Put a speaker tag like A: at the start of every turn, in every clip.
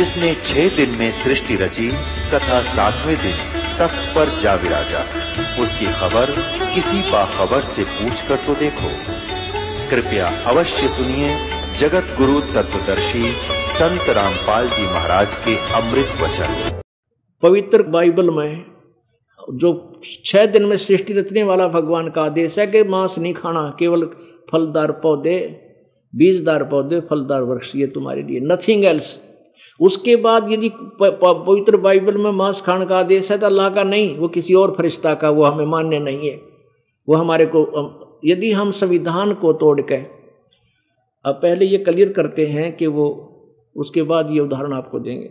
A: जिसने छह दिन में सृष्टि रची, तथा सातवें दिन तख्त पर जा विराजा। उसकी खबर किसी बाखबर से पूछ कर तो देखो। कृपया अवश्य सुनिए, जगत गुरु तत्वदर्शी संत रामपाल जी महाराज के अमृत वचन।
B: पवित्र बाइबल में, जो छह दिन में सृष्टि रचने वाला भगवान का आदेश है कि मांस नहीं खाना, केवल फलदार पौधे, बीजदार पौधे, फलदार वृक्ष, ये तुम्हारे लिए नथिंग एल्स उसके बाद यदि पवित्र बाइबल में मांस खाने का आदेश है तो अल्लाह का नहीं, वो किसी और फरिश्ता का, वो हमें मान्य नहीं है। वो हमारे को यदि हम संविधान को तोड़ के, अब पहले ये क्लियर करते हैं कि वो, उसके बाद ये उदाहरण आपको देंगे।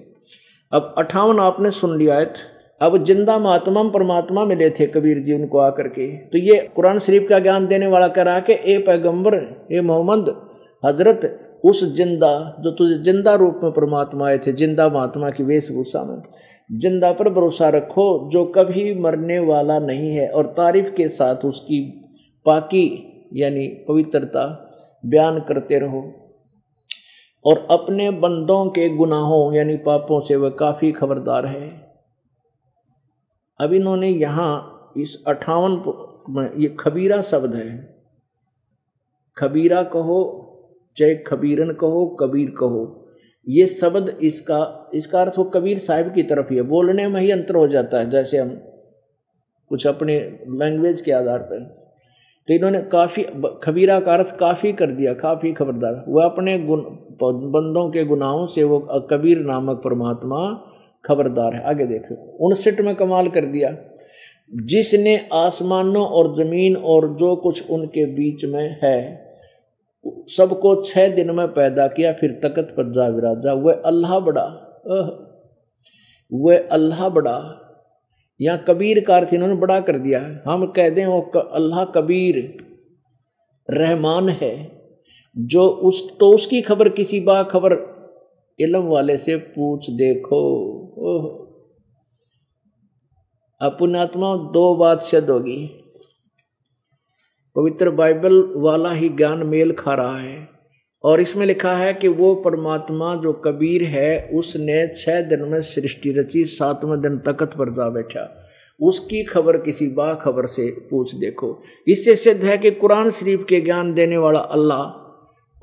B: अब अठावन आपने सुन लिया है, अब ज़िंदा महात्मा, परमात्मा मिले थे कबीर जी उनको आकर के। तो ये कुरान शरीफ का ज्ञान देने वाला कह रहा कि, ए पैगंबर, ए मोहम्मद, हज़रत उस ज़िंदा, जो तुझे ज़िंदा रूप में परमात्मा आए थे, ज़िंदा महात्मा की वेशभूषा में। ज़िंदा पर भरोसा रखो, जो कभी मरने वाला नहीं है, और तारीफ़ के साथ उसकी पाकी, यानी पवित्रता, बयान करते रहो। और अपने बंदों के गुनाहों, यानी पापों से वह काफ़ी खबरदार है। अब इन्होंने यहाँ इस अठावन में ये खबीरा शब्द है। खबीरा कहो चाहे खबीरन कहो, कबीर कहो। ये शब्द इसका इसका अर्थ वो कबीर साहिब की तरफ़ ही है। बोलने में ही अंतर हो जाता है, जैसे हम कुछ अपने लैंग्वेज के आधार पर। तो इन्होंने काफ़ी खबीरा का अर्थ काफ़ी कर दिया, काफ़ी खबरदार। वह अपने गुण बंदों के गुनाहों से वो कबीर नामक परमात्मा खबरदार है। आगे देखो, उनसठ में कमाल कर दिया। जिसने आसमानों और ज़मीन और जो कुछ उनके बीच में है सबको छह दिन में पैदा किया, फिर तकत पर जा विराजा। वह अल्लाह बड़ा। वह अल्लाह बड़ा। यहाँ कबीर का अर्थ इन्होंने बड़ा कर दिया है। हम कह दें, वो अल्लाह कबीर रहमान है, जो उस तो उसकी खबर, किसी बा खबर इलम वाले से पूछ देखो। ओह। अपुणात्मा दो बात सिद्ध होगी पवित्र बाइबल वाला ही ज्ञान मेल खा रहा है। और इसमें लिखा है कि वो परमात्मा जो कबीर है, उसने छह दिन में सृष्टि रची, सातवें दिन तकत पर जा बैठा। उसकी खबर किसी बा खबर से पूछ देखो। इससे सिद्ध है कि कुरान शरीफ के ज्ञान देने वाला अल्लाह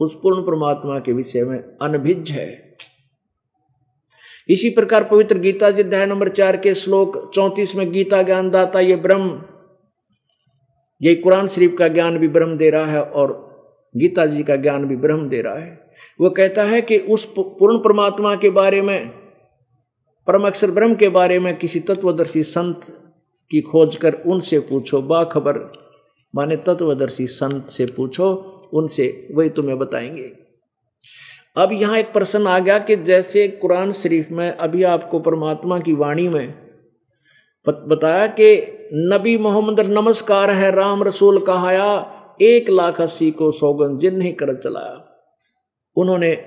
B: उस पूर्ण परमात्मा के विषय में अनभिज है। इसी प्रकार पवित्र गीता जी अध्याय नंबर चार के श्लोक चौंतीस में गीता ज्ञानदाता ये ब्रह्म ये कुरान शरीफ का ज्ञान भी ब्रह्म दे रहा है और गीता जी का ज्ञान भी ब्रह्म दे रहा है। वो कहता है कि उस पूर्ण परमात्मा के बारे में, परम अक्षर ब्रह्म के बारे में किसी तत्वदर्शी संत की खोज कर उनसे पूछो, बाखबर माने तत्वदर्शी संत से पूछो, उनसे वही तुम्हें बताएँगे। अब यहाँ एक प्रश्न आ गया कि जैसे कुरान शरीफ में अभी आपको परमात्मा की वाणी में बताया कि नबी मोहम्मद नमस्कार है, राम रसूल कहाया, एक लाख अस्सी को सौगन जिन नहीं कर चलाया। उन्होंने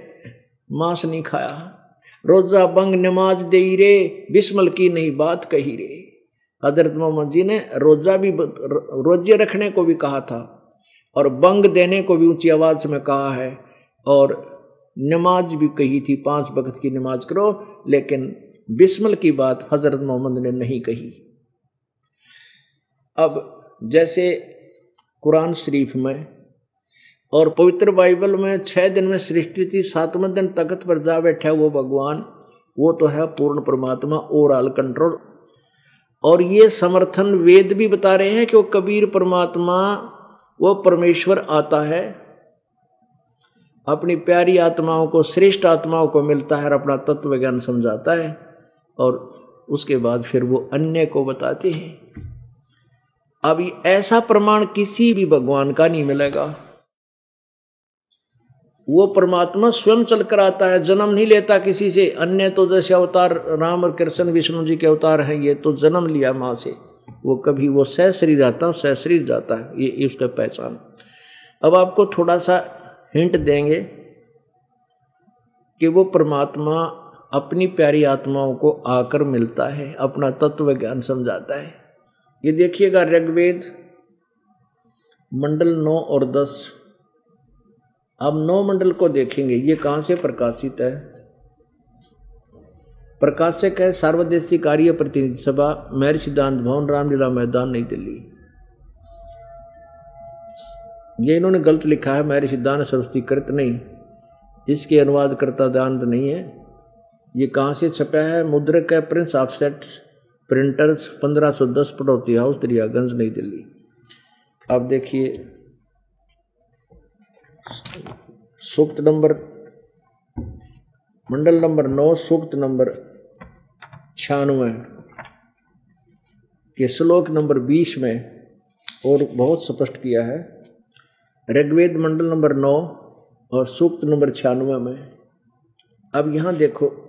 B: मांस नहीं खाया। रोजा बंग नमाज़ दे रे, बिस्मल की नहीं बात कही रे। हज़रत मोहम्मद जी ने रोजा भी रोज़े रखने को भी कहा था और बंग देने को भी ऊँची आवाज़ में कहा है और नमाज़ भी कही थी, पाँच वक्त की नमाज़ करो, लेकिन बिस्मल की बात हज़रत मोहम्मद ने नहीं कही। अब जैसे कुरान शरीफ में और पवित्र बाइबल में छह दिन में सृष्टि थी, सातवें दिन तख्त पर जा बैठा वो भगवान, वो तो है पूर्ण परमात्मा, ओवरऑल कंट्रोल। और ये समर्थन वेद भी बता रहे हैं कि वो कबीर परमात्मा, वो परमेश्वर आता है, अपनी प्यारी आत्माओं को, श्रेष्ठ आत्माओं को मिलता है और अपना तत्व ज्ञान समझाता है। और उसके बाद फिर वो अन्य को बताते हैं। अब ऐसा प्रमाण किसी भी भगवान का नहीं मिलेगा। वो परमात्मा स्वयं चल कर आता है, जन्म नहीं लेता किसी से। अन्य तो जैसे अवतार, राम और कृष्ण, विष्णु जी के अवतार हैं, ये तो जन्म लिया माँ से। वो कभी वो सह शरीर आता है, सह शरीर जाता है, ये उसका पहचान। अब आपको थोड़ा सा हिंट देंगे कि वो परमात्मा अपनी प्यारी आत्माओं को आकर मिलता है, अपना तत्व ज्ञान समझाता है। ये देखिएगा ऋग्वेद, मंडल नौ और दस। अब नौ मंडल को देखेंगे, ये कहाँ से प्रकाशित है? प्रकाशक है सार्वदेशी कार्य प्रतिनिधि सभा मेहर सिद्धांत भवन, रामलीला मैदान, नई दिल्ली। ये इन्होंने गलत लिखा है मेहर सिद्धांत सरस्वती कृत नहीं। इसके अनुवाद करता दांत नहीं है। ये कहाँ से छपा है? मुद्रक है Prince offset printers 1510 Pataudi house Daryaganj Nai Delhi. अब देखिए, सूक्त नंबर, मंडल नंबर नौ, सूक्त नंबर छियानवे, के श्लोक नंबर बीस में और बहुत स्पष्ट किया है। ऋग्वेद मंडल नंबर नौ और सूक्त नंबर छियानवे में। अब यहाँ देखो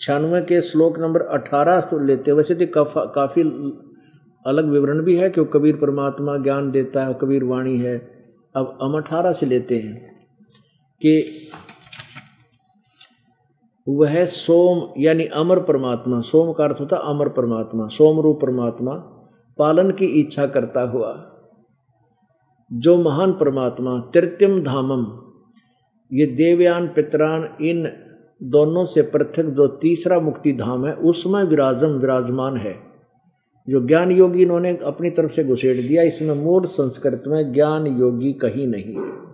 B: छियानवे के श्लोक नंबर अठारह को लेते वैसे तो काफा काफ़ी अलग विवरण भी है कि कबीर परमात्मा ज्ञान देता है कबीर वाणी है। अब हम अठारह से लेते हैं कि वह सोम, यानी अमर परमात्मा। सोम का अर्थ होता अमर परमात्मा सोम रूप परमात्मा, पालन की इच्छा करता हुआ। जो महान परमात्मा, तृतीयम धामम, ये देवयान, पितरान, इन दोनों से पृथक जो तीसरा मुक्ति धाम है, उसमें विराजम, विराजमान है। जो ज्ञान योगी इन्होंने अपनी तरफ़ से घुसेड़ दिया, इसमें मूल संस्कृत में ज्ञान योगी कहीं नहीं है।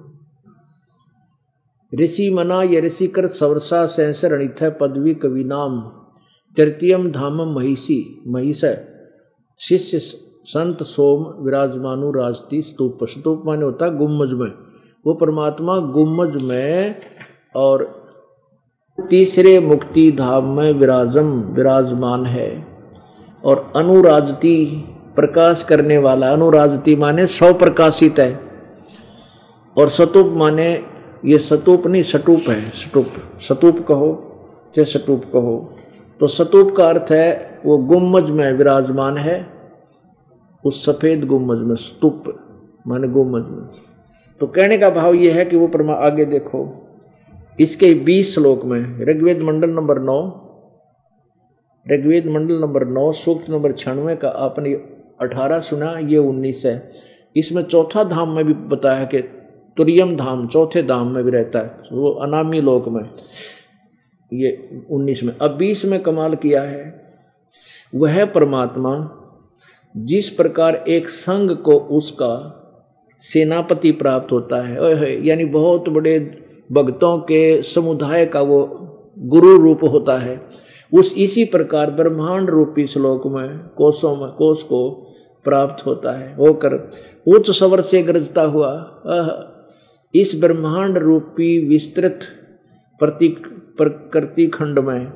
B: ऋषि मना ये ऋषिकृत सवरसा सहसर अणिथ पदवी कवि नाम, तृतीयम धाम महिषी, महिष, शिष्य संत सोम विराजमानु राजती स्तूप स्तूप माने होता गुम्मज में। वो परमात्मा गुम्मज में और तीसरे मुक्ति धाम में विराजम, विराजमान है। और अनुराजती प्रकाश करने वाला, अनुराजती माने सौ प्रकाशित है। और सतूप माने, ये सतूप नहीं, सटूप है, सटूप। सतूप कहो चाहे सटूप कहो। तो सतूप का अर्थ है, वो गुम्मज में विराजमान है। उस सफ़ेद गुम्मज में स्तूप, माने गुम्मज में। तो कहने का भाव ये है कि वो परमा आगे देखो। इसके बीस श्लोक में, ऋग्वेद मंडल नंबर नौ, ऋग्वेद मंडल नंबर नौ, सूक्त नंबर छियानवे का आपने अठारह सुना, ये उन्नीस है। इसमें चौथा धाम में भी बताया कि तुरियम धाम, चौथे धाम में भी रहता है, वो अनामी लोक में, ये उन्नीस में। अब बीस में कमाल किया है, वह परमात्मा, जिस प्रकार एक संघ को उसका सेनापति प्राप्त होता है यानी बहुत बड़े भक्तों के समुदाय का वो गुरु रूप होता है। उस इसी प्रकार ब्रह्मांड रूपी श्लोक में कोषों में कोष को प्राप्त होता है। होकर उच्च स्वर से गरजता हुआ इस ब्रह्मांड रूपी विस्तृत प्रतीक, प्रकृति खंड में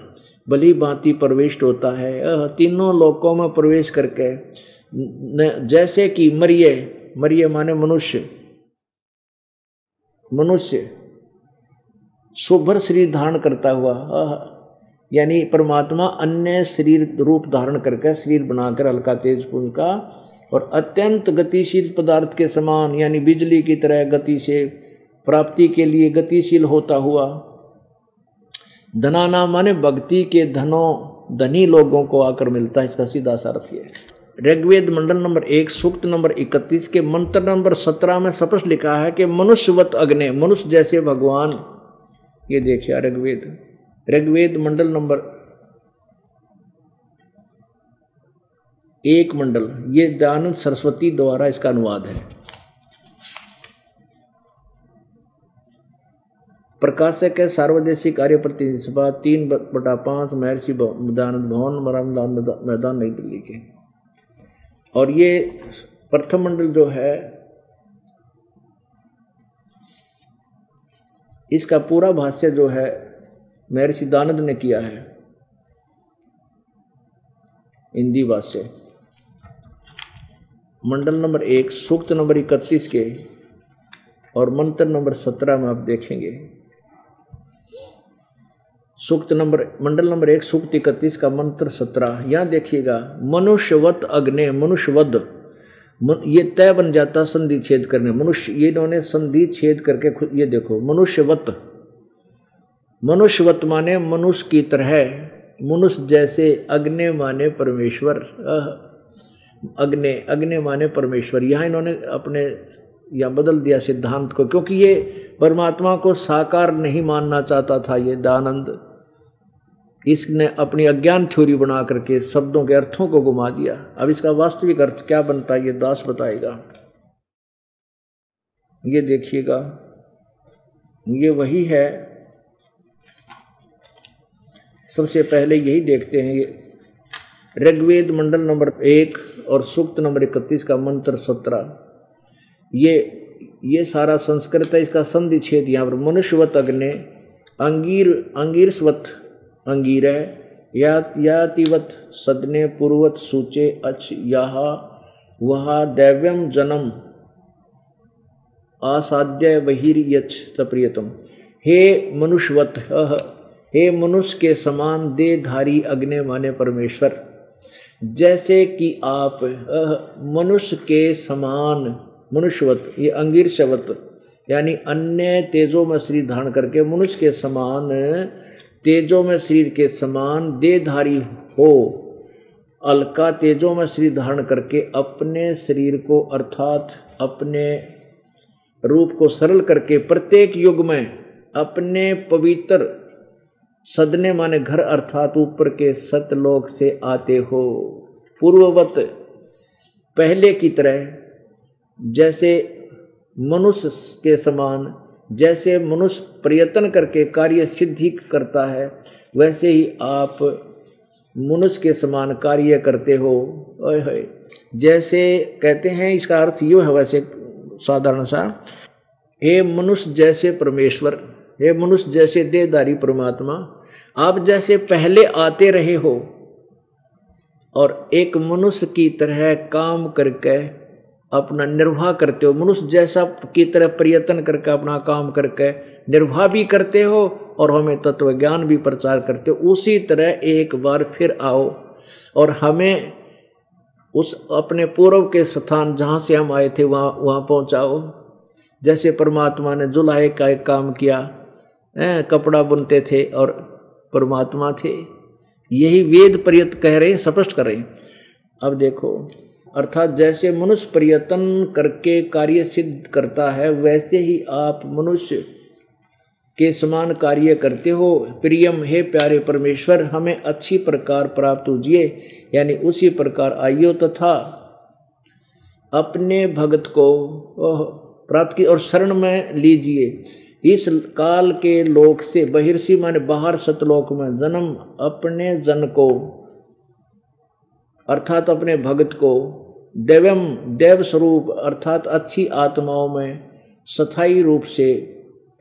B: बली भांति प्रवेश होता है। तीनों लोकों में प्रवेश करके जैसे कि मरिय मरिय माने मनुष्य मनुष्य शुभ्र शरीर धारण करता हुआ यानी परमात्मा अन्य शरीर रूप धारण करके शरीर बनाकर हल्का तेज पुंज का और अत्यंत गतिशील पदार्थ के समान, यानी बिजली की तरह गति से प्राप्ति के लिए गतिशील होता हुआ। धनाना माने भक्ति के धनों, धनी लोगों को आकर मिलता है, इसका सीधा सा अर्थ है। ऋग्वेद मंडल नंबर एक, सूक्त नंबर इकतीस के मंत्र नंबर सत्रह में स्पष्ट लिखा है कि मनुष्यवत अग्नि, मनुष्य जैसे भगवान ये देखिए, ऋग्वेद। ऋग्वेद मंडल नंबर एक मंडल। ये दयानंद सरस्वती द्वारा इसका अनुवाद है। प्रकाशक है सार्वदेशिक कार्य प्रतिनिधि सभा, तीन बटा पाँच, महर्षि दयानंद भवन मैदान नई दिल्ली के। और ये प्रथम मंडल जो है इसका पूरा भाष्य जो है महर्षि दानंद ने किया है। हिंदी भाष्य। मंडल नंबर एक, सूक्त नंबर इकतीस के, और मंत्र नंबर सत्रह में आप देखेंगे। सूक्त नंबर, मंडल नंबर एक, सूक्त इकतीस का मंत्र सत्रह। यहाँ देखिएगा, मनुष्यवत अग्नि, मनुष्यवद। ये तय बन जाता संधि छेद करने, मनुष्य, ये इन्होंने संधि छेद करके खुद, ये देखो, मनुष्यवत। मनुष्यवत माने मनुष्य की तरह मनुष्य जैसे अग्नि माने परमेश्वर अग्नि अग्नि माने परमेश्वर। यहाँ इन्होंने अपने या बदल दिया सिद्धांत को, क्योंकि ये परमात्मा को साकार नहीं मानना चाहता था, ये दानंद। इसने अपनी अज्ञान थ्योरी बना करके शब्दों के अर्थों को घुमा दिया। अब इसका वास्तविक अर्थ क्या बनता है, ये दास बताएगा। ये देखिएगा, ये वही है। सबसे पहले यही देखते हैं, ये ऋग्वेद मंडल नंबर एक और सूक्त नंबर इकतीस का मंत्र सत्रह। ये ये सारा संस्कृत है, इसका संधि छेद यहाँ पर। मनुष्यवत अग्नि, अंगीर, अंगीरस्वत अंगीर, या यातिवत सदने पूर्वत सूचे अच यह, वह दैव्यम जन्म असाध्य बहिर यच प्रियतम हे मनुष्यवत हे मनुष्य के समान देहधारी अग्नि माने परमेश्वर, जैसे कि आप मनुष्य के समान मनुष्यवत, ये अंगीर शवत यानी अन्य तेजों में शरीर धारण करके मनुष्य के समान तेजों में शरीर के समान देहधारी हो, अलका तेजो में शरीर धारण करके अपने शरीर को अर्थात अपने रूप को सरल करके प्रत्येक युग में अपने पवित्र सदने माने घर अर्थात ऊपर के सतलोक से आते हो। पूर्ववत पहले की तरह जैसे मनुष्य के समान जैसे मनुष्य प्रयत्न करके कार्य सिद्धि करता है, वैसे ही आप मनुष्य के समान कार्य करते हो। जैसे कहते हैं, इसका अर्थ यो है वैसे साधारण सा, हे मनुष्य जैसे परमेश्वर, हे मनुष्य जैसे देहदारी परमात्मा, आप जैसे पहले आते रहे हो और एक मनुष्य की तरह काम करके अपना निर्वाह करते हो। मनुष्य जैसा की तरह प्रयत्न करके अपना काम करके निर्वाह भी करते हो और हमें तत्व ज्ञान भी प्रचार करते हो। उसी तरह एक बार फिर आओ और हमें उस अपने पूर्व के स्थान जहाँ से हम आए थे वहाँ वहाँ पहुँचाओ। जैसे परमात्मा ने जुलाहे का एक काम किया ए, कपड़ा बुनते थे और परमात्मा थे। यही वेद प्रयत्न कह रहे हैं स्पष्ट कर रहे हैं। अब देखो अर्थात जैसे मनुष्य प्रयत्न करके कार्य सिद्ध करता है, वैसे ही आप मनुष्य के समान कार्य करते हो। प्रियम, हे प्यारे परमेश्वर, हमें अच्छी प्रकार प्राप्त होजिए। यानी उसी प्रकार आइयो तथा अपने भगत को प्राप्त की और शरण में लीजिए। इस काल के लोक से बहिर्षि माने बाहर सतलोक में जन्म अपने जन को, अर्थात अपने भगत को देवम देव स्वरूप अर्थात अच्छी आत्माओं में स्थायी रूप से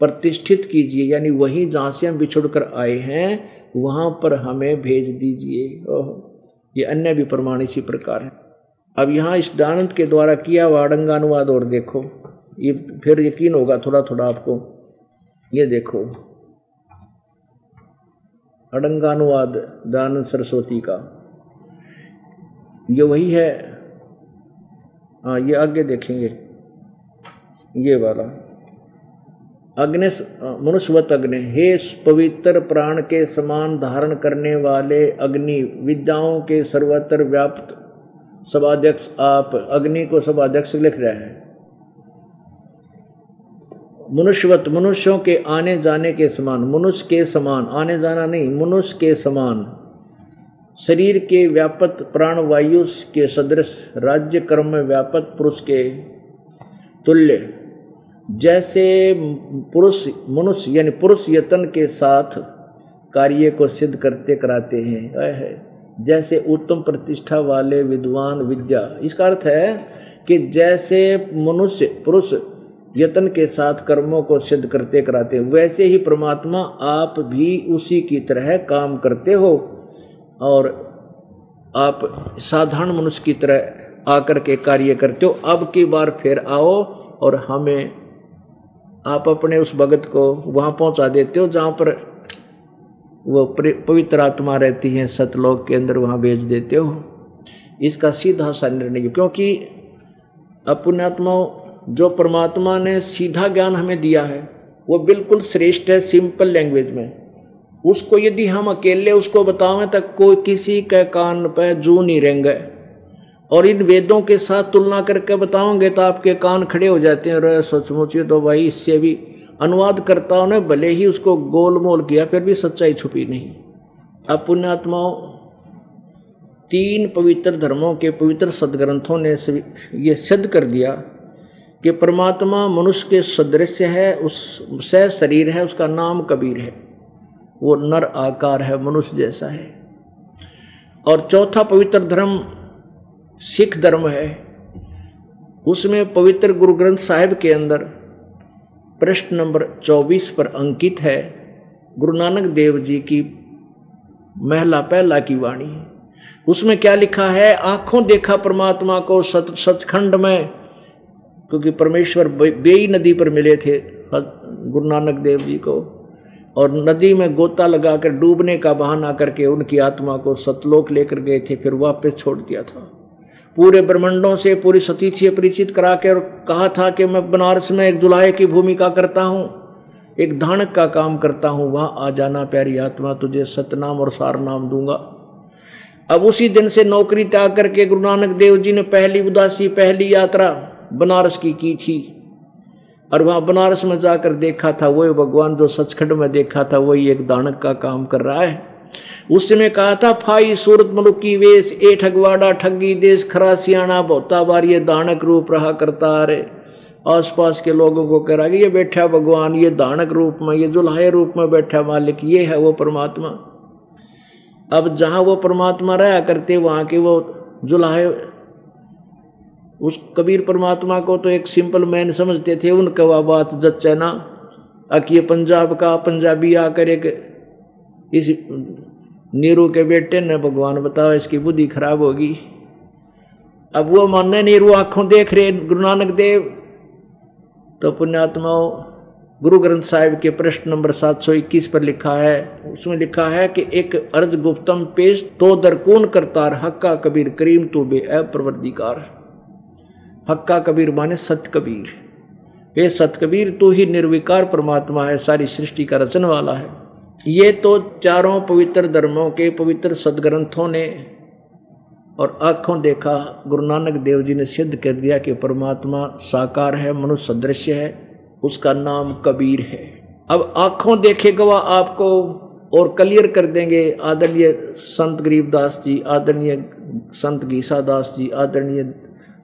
B: प्रतिष्ठित कीजिए, यानी वहीं जहाँ से हम बिछुड़ कर आए हैं, वहाँ पर हमें भेज दीजिए। ओह, ये अन्य भी प्रमाण इसी प्रकार है। अब यहाँ इस दानंद के द्वारा किया हुआ अडंगानुवाद और देखो, ये फिर यकीन होगा थोड़ा थोड़ा आपको। ये देखो, अडंगानुवाद दानंद सरस्वती का। ये वही है हाँ ये आगे देखेंगे। ये वाला। अग्नि मनुष्यवत अग्नि। हे पवित्र प्राण के समान धारण करने वाले अग्नि, विद्याओं के सर्वत्र व्याप्त सभाध्यक्ष आप अग्नि को सभाध्यक्ष लिख रहे हैं। मनुष्यवत, मनुष्यों के आने जाने के समान, मनुष्य के समान, आने जाना नहीं, मनुष्य के समान। शरीर के व्यापक प्राणवायु के सदृश, राज्य कर्म में व्यापक पुरुष के तुल्य। जैसे पुरुष, मनुष्य, यानी पुरुष यतन के साथ कार्य को सिद्ध करते कराते हैं। जैसे उत्तम प्रतिष्ठा वाले विद्वान विद्या। इसका अर्थ है कि जैसे मनुष्य, पुरुष यतन के साथ कर्मों को सिद्ध करते कराते वैसे ही परमात्मा आप भी उसी की तरह काम करते हो। और आप साधारण मनुष्य की तरह आकर के कार्य करते हो। अब की बार फिर आओ और हमें आप अपने उस भगत को वहाँ पहुँचा देते हो, जहाँ पर वो पवित्र आत्मा रहती है, सतलोक के अंदर वहाँ भेज देते हो। इसका सीधा सा निर्णय, क्योंकि अपुण्यात्माओं, जो परमात्मा ने सीधा ज्ञान हमें दिया है, वो बिल्कुल श्रेष्ठ है, सिंपल लैंग्वेज में। उसको यदि हम अकेले उसको बतावें तक कोई किसी के कान पे जू नहीं रहेंगे। और इन वेदों के साथ तुलना करके बताओगे तो आपके कान खड़े हो जाते हैं और सचमुच तो भाई इससे भी अनुवाद करता ने, भले ही उसको गोल मोल किया, फिर भी सच्चाई छुपी नहीं। अब पुण्यात्माओं, तीन पवित्र धर्मों के पवित्र सदग्रंथों ने ये सिद्ध कर दिया कि परमात्मा मनुष्य के सदृश है, उस से शरीर है, उसका नाम कबीर है। वो नर आकार है, मनुष्य जैसा है। और चौथा पवित्र धर्म सिख धर्म है। उसमें पवित्र गुरु ग्रंथ साहिब के अंदर प्रश्न नंबर 24 पर अंकित है, गुरु नानक देव जी की महला पहला की वाणी उसमें क्या लिखा है, आँखों देखा परमात्मा को सत सचखंड में, क्योंकि परमेश्वर बेई नदी पर मिले थे, गुरु नानक देव जी को। और नदी में गोता लगाकर डूबने का बहाना करके उनकी आत्मा को सतलोक लेकर गए थे, फिर वापस छोड़ दिया था। पूरे ब्रह्मंडों से पूरी सती सतीथि परिचित करा के और कहा था कि मैं बनारस में एक जुलाहे की भूमिका करता हूँ, एक धानक का काम करता हूँ, वहाँ आ जाना प्यारी आत्मा, तुझे सतनाम और सार नाम दूँगा। अब उसी दिन से नौकरी त्याग करके गुरु नानक देव जी ने पहली उदासी, पहली यात्रा बनारस की की थी। और वहाँ बनारस में जाकर देखा था, वही भगवान जो सचखंड में देखा था, वही एक दानक का काम कर रहा है। उसने कहा था, फाई सूरत मलुकी वेश, ए ठगवाड़ा, ठगी, देश खरा सियाणा बहुता बार ये दानक रूप रहा करता रे आसपास के लोगों को कह रहा कि, ये बैठा भगवान, ये दानक रूप में, ये जुल्हे रूप में बैठा मालिक, ये है वो परमात्मा। अब जहाँ वो परमात्मा रहा करते, वहाँ के वो जुल्हे उस कबीर परमात्मा को तो एक सिंपल मैन समझते थे उनका वह बात जच्चे ना। अकी पंजाब का पंजाबी आकर एक इस नीरू के बेटे ने भगवान बताओ, इसकी बुद्धि खराब होगी। अब वो मानने नीरू आँखों देख रहे गुरु नानक देव। तो पुण्यात्माओं, गुरु ग्रंथ साहिब के प्रश्न नंबर 721 पर लिखा है, उसमें लिखा है कि एक अर्ज़ गुप्तम पेश तो दरकून करतार हक्का कबीर करीम तो बे अप्रवर्दिकार। हक्का कबीर माने सत कबीर। ये सत कबीर तो ही निर्विकार परमात्मा है, सारी सृष्टि का रचन वाला है। ये तो चारों पवित्र धर्मों के पवित्र सदग्रंथों ने और आँखों देखा, गुरु नानक देव जी ने सिद्ध कर दिया कि परमात्मा साकार है, मनुष्य सदृश्य है, उसका नाम कबीर है। अब आँखों देखे गवा आपको और क्लियर कर देंगे, आदरणीय संत गरीबदास जी, आदरणीय संत गीसा दास जी, आदरणीय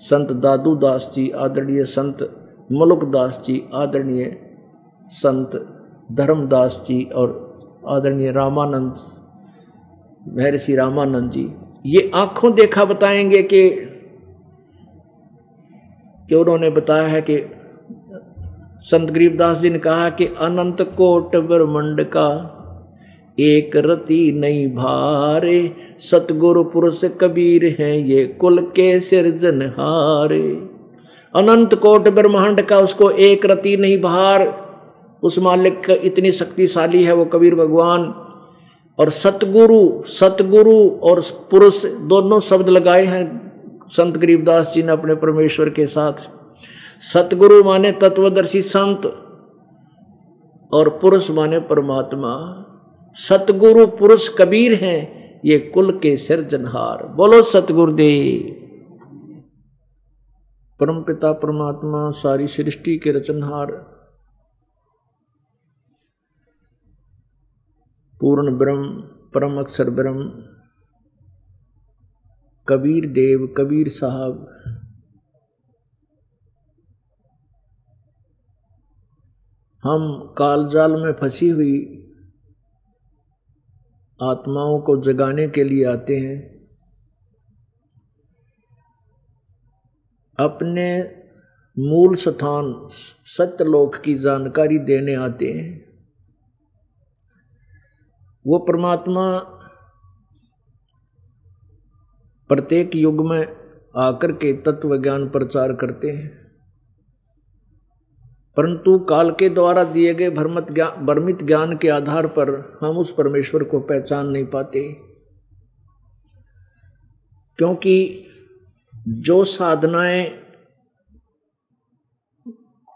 B: संत दादू दास जी, आदरणीय संत मलुक दास जी, आदरणीय संत धर्मदास जी और आदरणीय रामानंद, महर्षि रामानंद जी। ये आँखों देखा बताएँगे कि कि उन्होंने बताया है कि संत गरीबदास जी ने कहा कि अनंत कोट ब्रह्मंड का एक रति नहीं भारे। सतगुरु पुरुष कबीर हैं ये, कुल के सिरजन हारे। अनंत कोट ब्रह्मांड का उसको एक रति नहीं भार। उस मालिक का इतनी शक्तिशाली है वो कबीर भगवान। और सतगुरु सतगुरु और पुरुष दोनों शब्द लगाए हैं। संत गरीबदास जी ने अपने परमेश्वर के साथ। सतगुरु माने तत्वदर्शी संत और पुरुष माने परमात्मा। सतगुरु पुरुष कबीर हैं, ये कुल के सिरजनहार। बोलो सतगुरुदेव। परम पिता परमात्मा, सारी सृष्टि के रचनहार। पूर्ण ब्रह्म, परम अक्षर ब्रह्म। कबीर देव, कबीर साहब। हम कालजाल में फंसी हुई आत्माओं को जगाने के लिए आते हैं। अपने मूल स्थान सत्यलोक की जानकारी देने आते हैं। वो परमात्मा प्रत्येक युग में आकर के तत्व ज्ञान प्रचार करते हैं। परंतु काल के द्वारा दिए गए भ्रमित ज्ञान भ्रमित ज्ञान के आधार पर हम उस परमेश्वर को पहचान नहीं पाते। क्योंकि जो साधनाएँ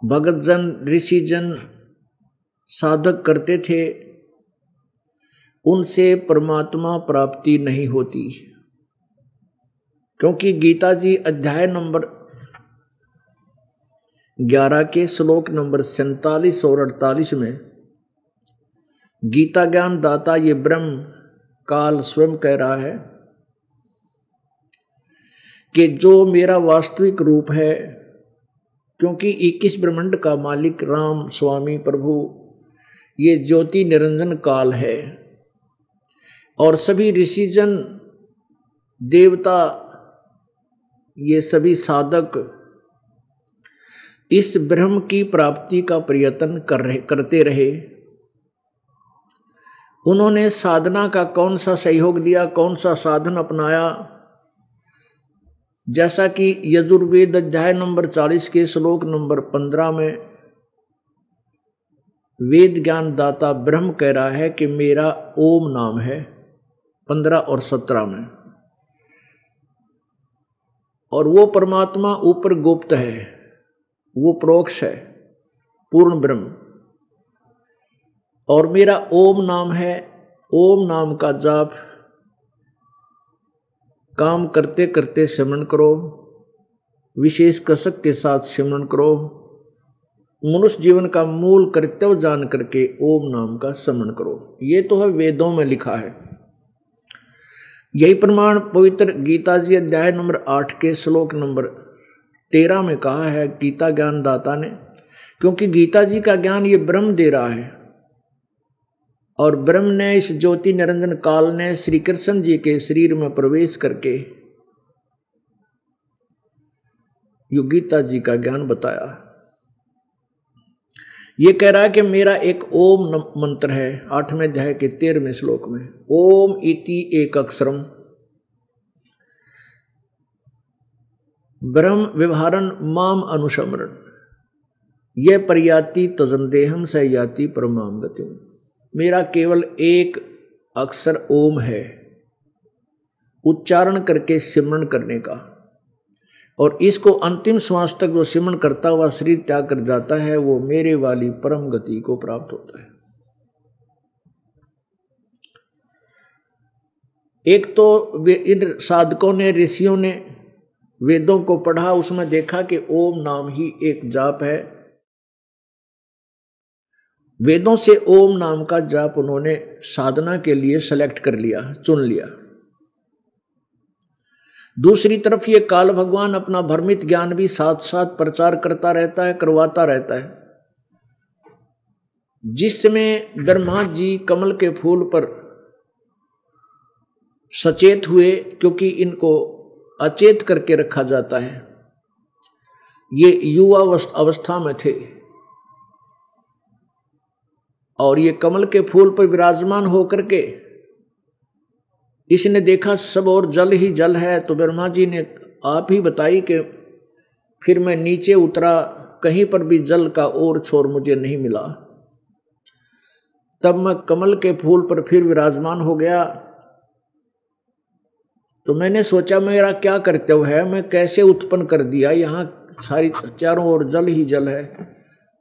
B: भगत जन ऋषि जन साधक करते थे, उनसे परमात्मा प्राप्ति नहीं होती। क्योंकि गीता जी अध्याय नंबर ग्यारह के श्लोक नंबर सैतालीस और अड़तालीस में गीता ज्ञान दाता ये ब्रह्म काल स्वयं कह रहा है कि जो मेरा वास्तविक रूप है, क्योंकि इक्कीस ब्रह्मंड का मालिक राम, स्वामी, प्रभु, ये ज्योति निरंजन काल है। और सभी ऋषिजन, देवता, ये सभी साधक इस ब्रह्म की प्राप्ति का प्रयत्न कर रहे, करते रहे। उन्होंने साधना का कौन सा सहयोग दिया, कौन सा साधन अपनाया? जैसा कि यजुर्वेद अध्याय नंबर चालीस के श्लोक नंबर पंद्रह में वेद ज्ञान दाता ब्रह्म कह रहा है कि मेरा ओम नाम है, पंद्रह और सत्रह में। और वो परमात्मा ऊपर गुप्त है। वो प्रोक्ष है, पूर्ण ब्रह्म। और मेरा ओम नाम है, ओम नाम का जाप। काम करते करते सिमरण करो, विशेष कसक के साथ सिमरण करो। मनुष्य जीवन का मूल कर्तव्य जान करके ओम नाम का स्मरण करो। ये तो है वेदों में लिखा है। यही प्रमाण पवित्र गीता जी अध्याय नंबर आठ के श्लोक नंबर तेरह में कहा है, गीता ज्ञान दाता ने, क्योंकि गीता जी का ज्ञान ये ब्रह्म दे रहा है। और ब्रह्म ने इस ज्योति निरंजन काल ने श्री कृष्ण जी के शरीर में प्रवेश करके यो गीता जी का ज्ञान बताया। ये कह रहा है कि मेरा एक ओम मंत्र है, आठवें अध्याय के तेरहवें श्लोक में, ओम इति एक अक्षरम ब्रह्म व्यवहारण माम अनुसमरण यह प्रयाति तजनदेहम से याति परमाम गति मेरा केवल एक अक्षर ओम है। उच्चारण करके सिमरण करने का। और इसको अंतिम श्वास तक जो सिमरण करता हुआ शरीर त्याग कर जाता है, वो मेरे वाली परम गति को प्राप्त होता है। एक तो इन साधकों ने, ऋषियों ने वेदों को पढ़ा, उसमें देखा कि ओम नाम ही एक जाप है। वेदों से ओम नाम का जाप उन्होंने साधना के लिए सेलेक्ट कर लिया, चुन लिया। दूसरी तरफ़ ये काल भगवान अपना भ्रमित ज्ञान भी साथ साथ प्रचार करता रहता है, करवाता रहता है। जिसमें ब्रह्मा जी कमल के फूल पर सचेत हुए, क्योंकि इनको अचेत करके रखा जाता है। ये युवा अवस्था में थे। और ये कमल के फूल पर विराजमान होकर के इसने देखा, सब और जल ही जल है। तो ब्रह्मा जी ने आप ही बताई कि फिर मैं नीचे उतरा, कहीं पर भी जल का और छोर मुझे नहीं मिला। तब मैं कमल के फूल पर फिर विराजमान हो गया। तो मैंने सोचा, मेरा क्या कर्तव्य है? मैं कैसे उत्पन्न कर दिया? यहाँ सारी चारों ओर जल ही जल है।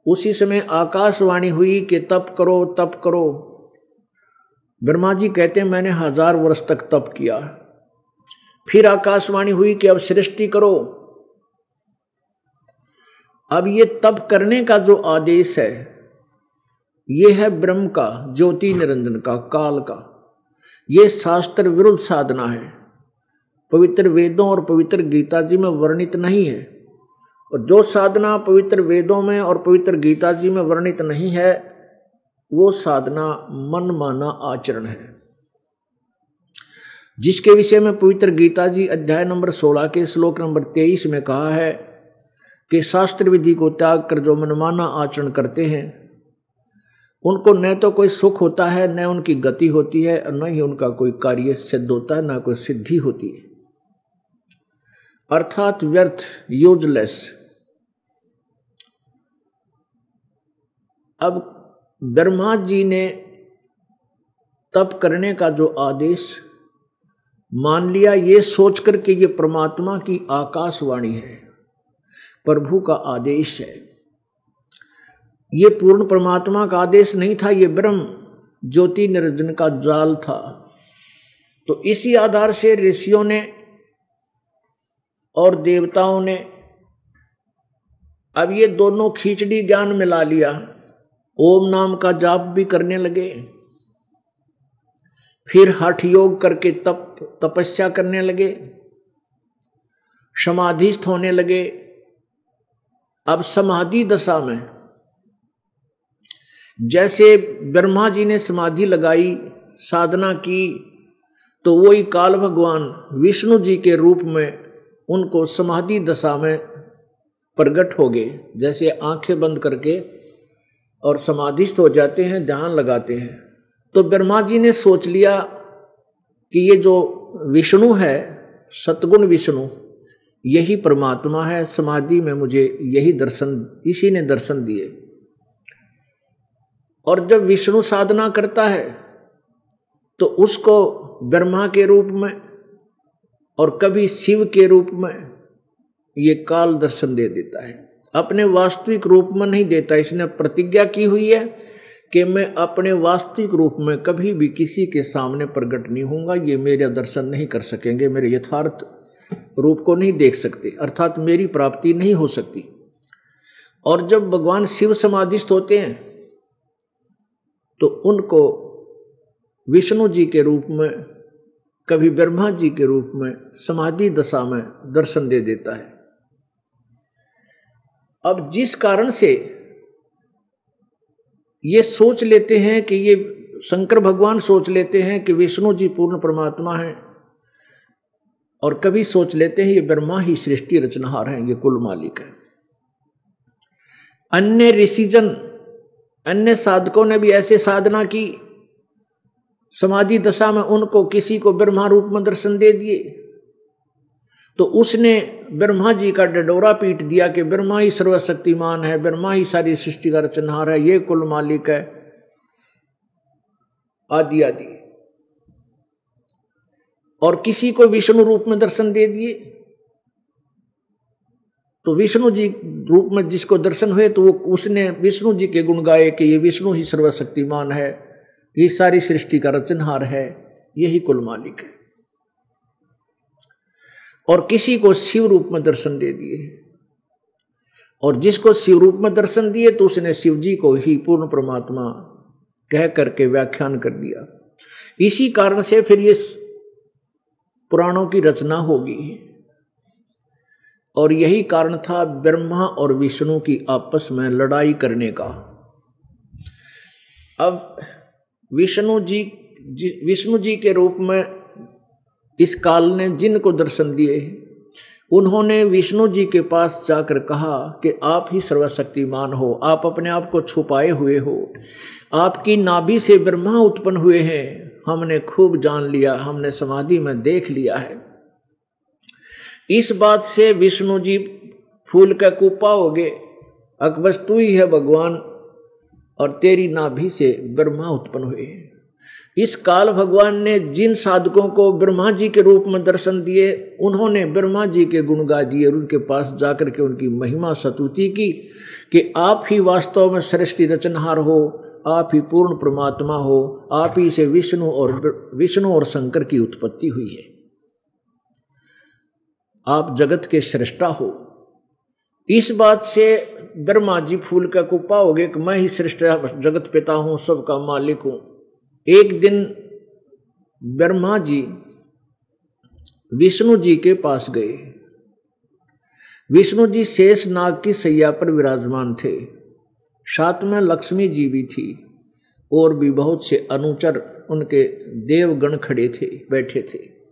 B: उसी समय आकाशवाणी हुई कि तप करो तप करो। ब्रह्मा जी कहते हैं मैंने हज़ार वर्ष तक तप किया। फिर आकाशवाणी हुई कि अब सृष्टि करो। अब ये तप करने का जो आदेश है, ये है ब्रह्म का, ज्योति निरंजन का, काल का। ये शास्त्र विरुद्ध साधना है। पवित्र वेदों और पवित्र गीता जी में वर्णित नहीं है। और जो साधना पवित्र वेदों में और पवित्र गीता जी में वर्णित नहीं है, वो साधना मनमाना आचरण है। जिसके विषय में पवित्र गीता जी अध्याय नंबर 16 के श्लोक नंबर 23 में कहा है कि शास्त्र विधि को त्याग कर जो मनमाना आचरण करते हैं, उनको न तो कोई सुख होता है, न उनकी गति होती है, और न ही उनका कोई कार्य सिद्ध होता है, न कोई सिद्धि होती है। अर्थात व्यर्थ यूजलेस अब ब्रह्मा जी ने तप करने का जो आदेश, मान लिया, ये सोच करके ये परमात्मा की आकाशवाणी है। प्रभु का आदेश है। ये पूर्ण परमात्मा का आदेश नहीं था, ये ब्रह्म, ज्योति निरंजन का जाल था। तो इसी आधार से ऋषियों ने और देवताओं ने, अब ये दोनों खींचड़ी ज्ञान मिला लिया। ओम नाम का जाप भी करने लगे। फिर हठ योग करके तप, तपस्या करने लगे। समाधिस्थ होने लगे। अब समाधि दशा में, जैसे ब्रह्मा जी ने समाधि लगाई, साधना की तो वही काल भगवान विष्णु जी के रूप में उनको समाधि दशा में प्रकट हो गए। जैसे आँखें बंद करके और समाधिस्थ हो जाते हैं, ध्यान लगाते हैं। तो ब्रह्मा जी ने सोच लिया कि ये जो विष्णु है, सतगुण विष्णु, यही परमात्मा है। समाधि में मुझे यही दर्शन, इसी ने दर्शन दिए। और जब विष्णु साधना करता है तो उसको ब्रह्मा के रूप में और कभी शिव के रूप में ये काल दर्शन दे देता है। अपने वास्तविक रूप में नहीं देता, इसने प्रतिज्ञा की हुई है कि मैं अपने वास्तविक रूप में कभी भी किसी के सामने प्रकट नहीं होऊँगा, ये मेरा दर्शन नहीं कर सकेंगे, मेरे यथार्थ रूप को नहीं देख सकते, अर्थात मेरी प्राप्ति नहीं हो सकती। और जब भगवान शिव समाधिस्थ होते हैं तो उनको विष्णु जी के रूप में कभी ब्रह्मा जी के रूप में समाधि दशा में दर्शन दे देता है। अब जिस कारण से ये सोच लेते हैं कि ये शंकर भगवान सोच लेते हैं कि विष्णु जी पूर्ण परमात्मा हैं, और कभी सोच लेते हैं ये ब्रह्मा ही सृष्टि रचनहार हैं, ये कुल मालिक है। अन्य ऋषिजन, अन्य साधकों ने भी ऐसे साधना की समाधि दशा में उनको किसी को ब्रह्मा रूप में दर्शन दे दिए। तो उसने ब्रह्मा जी का डडोरा पीट दिया कि ब्रह्मा ही सर्वशक्तिमान है, ब्रह्मा ही सारी सृष्टि का रचनहार है, ये कुल मालिक है। आदि आदि। और किसी को विष्णु रूप में दर्शन दे दिए। तो विष्णु जी रूप में जिसको दर्शन हुए तो वो उसने विष्णु जी के गुण गाए कि ये विष्णु ही सर्वशक्तिमान है। ये सारी सृष्टि का रचनहार है, यही कुल मालिक है। और किसी को शिव रूप में दर्शन दे दिए और जिसको शिव रूप में दर्शन दिए तो उसने शिव जी को ही पूर्ण परमात्मा कह करके व्याख्यान कर दिया। इसी कारण से फिर ये पुराणों की रचना होगी और यही कारण था ब्रह्मा और विष्णु की आपस में लड़ाई करने का। अब विष्णु जी विष्णु जी के रूप में इस काल ने जिनको दर्शन दिए उन्होंने विष्णु जी के पास जाकर कहा कि आप ही सर्वशक्तिमान हो, आप अपने आप को छुपाए हुए हो। आपकी नाभि से ब्रह्मा उत्पन्न हुए हैं, हमने खूब जान लिया, हमने समाधि में देख लिया है। इस बात से विष्णु जी फूल का कुपा हो गए। अकबस तू ही है भगवान और तेरी नाभि से ब्रह्मा उत्पन्न हुए। इस काल भगवान ने जिन साधकों को ब्रह्मा जी के रूप में दर्शन दिए, उन्होंने ब्रह्मा जी के गुण गा दिए और उनके पास जाकर के उनकी महिमा सतुति की कि आप ही वास्तव में सृष्टि रचनहार हो, आप ही पूर्ण परमात्मा हो, आप ही से विष्णु और विष्णु और शंकर की उत्पत्ति हुई है। आप जगत के सृष्टा हो। इस बात से ब्रह्मा जी फूल का कुपा हो गए कि मैं ही सृष्टा जगत पिता हूँ, सबका मालिक हूँ। एक दिन ब्रह्मा जी विष्णु जी के पास गए। विष्णु जी शेष नाग की सैया पर विराजमान थे। साथ में लक्ष्मी जी भी थी और भी बहुत से अनुचर उनके देवगण खड़े थे, बैठे थे।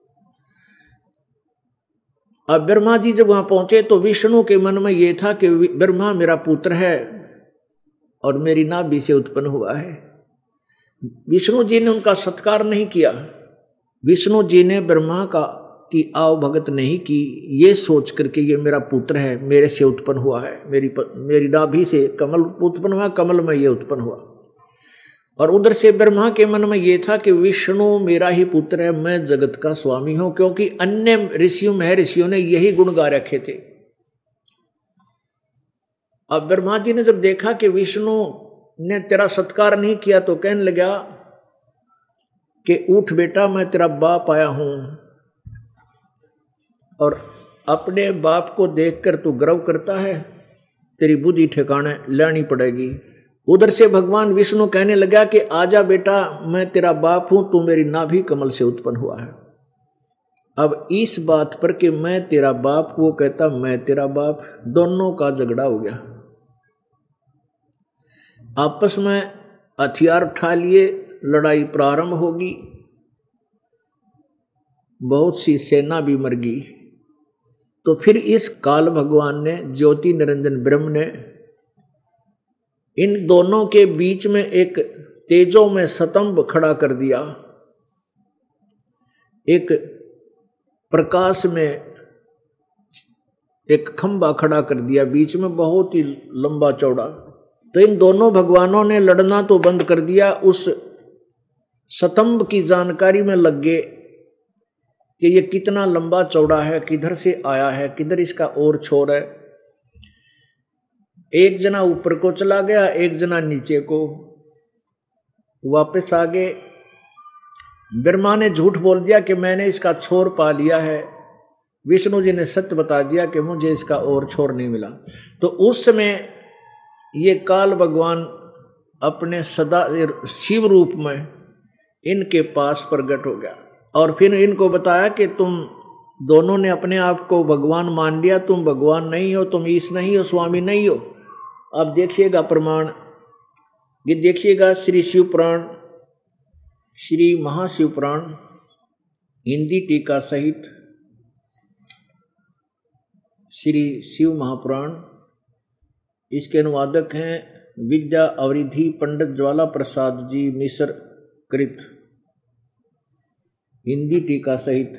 B: अब ब्रह्मा जी जब वहाँ पहुँचे तो विष्णु के मन में यह था कि ब्रह्मा मेरा पुत्र है और मेरी नाभि से उत्पन्न हुआ है। विष्णु जी ने उनका सत्कार नहीं किया। विष्णु जी ने ब्रह्मा का, कि आओ भगत नहीं की, ये सोच करके ये मेरा पुत्र है, मेरे से उत्पन्न हुआ है, मेरी मेरी नाभि से कमल उत्पन्न हुआ, कमल में ये उत्पन्न हुआ। और उधर से ब्रह्मा के मन में ये था कि विष्णु मेरा ही पुत्र है, मैं जगत का स्वामी हूँ, क्योंकि अन्य ऋषियों, महर्षियों ने यही गुण गा रखे थे। अब ब्रह्मा जी ने जब देखा कि विष्णु ने तेरा सत्कार नहीं किया तो कहने लगा कि उठ बेटा, मैं तेरा बाप आया हूँ और अपने बाप को देखकर तू गर्व करता है, तेरी बुद्धि ठिकाने लानी पड़ेगी। उधर से भगवान विष्णु कहने लगा कि, आजा बेटा, मैं तेरा बाप हूँ, तू मेरी नाभि कमल से उत्पन्न हुआ है। अब इस बात पर कि मैं तेरा बाप वो कहता, मैं तेरा बाप दोनों का झगड़ा हो गया। आपस में हथियार उठा लिए, लड़ाई प्रारंभ होगी। बहुत सी सेना भी मर गई। तो फिर इस काल भगवान ने, ज्योति निरंजन ब्रह्म ने इन दोनों के बीच में एक तेजों में स्तंभ खड़ा कर दिया। एक प्रकाश में एक खंबा खड़ा कर दिया, बीच में बहुत ही लंबा चौड़ा। तो इन दोनों भगवानों ने लड़ना तो बंद कर दिया। उस स्तंभ की जानकारी में लग गए कि ये कितना लंबा चौड़ा है, किधर से आया है, किधर इसका और छोर है। एक जना ऊपर को चला गया, एक जना नीचे को वापस आ गए। ब्रह्मा ने झूठ बोल दिया कि मैंने इसका छोर पा लिया है। विष्णु जी ने सत्य बता दिया कि मुझे इसका और छोर नहीं मिला। तो उस समय ये काल भगवान अपने सदा, शिव रूप में इनके पास प्रकट हो गया। और फिर इनको बताया कि तुम दोनों ने अपने आप को भगवान मान लिया, तुम भगवान नहीं हो, तुम ईश नहीं हो, स्वामी नहीं हो। अब देखिएगा प्रमाण, ये देखिएगा श्री शिव पुराण, श्री महाशिव पुराण, हिंदी टीका सहित श्री शिव महापुराण। इसके अनुवादक हैं विद्या अवरिधि पंडित ज्वाला प्रसाद जी मिश्र कृत हिंदी टीका सहित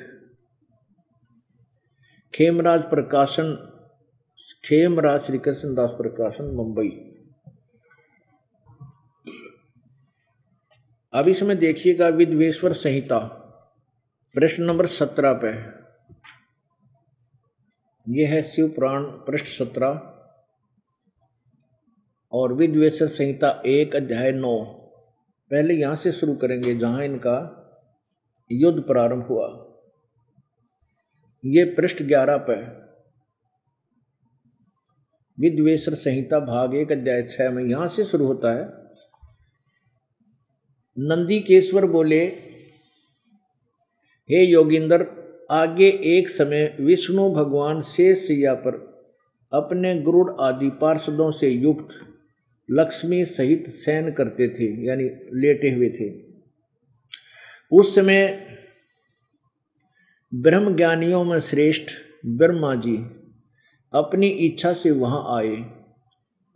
B: खेमराज प्रकाशन खेमराज श्री कृष्णदास प्रकाशन मुंबई अब इसमें देखिएगा विद्वेश्वर संहिता। प्रश्न नंबर सत्रह पे यह है शिव पुराण, पृष्ठ सत्रह। और विद्वेश्वर संहिता एक अध्याय नौ। पहले यहाँ से शुरू करेंगे जहाँ इनका युद्ध प्रारंभ हुआ। ये पृष्ठ ग्यारह पे विद्वेश्वर संहिता भाग एक अध्याय छह में यहाँ से शुरू होता है। नंदीकेश्वर बोले, हे योगिंदर, आगे एक समय विष्णु भगवान शेष सैया पर अपने गुरुड़ आदि पार्षदों से युक्त लक्ष्मी सहित सैन करते थे, यानी लेटे हुए थे। उस समय ब्रह्म ज्ञानियों में श्रेष्ठ ब्रह्मा जी अपनी इच्छा से वहाँ आए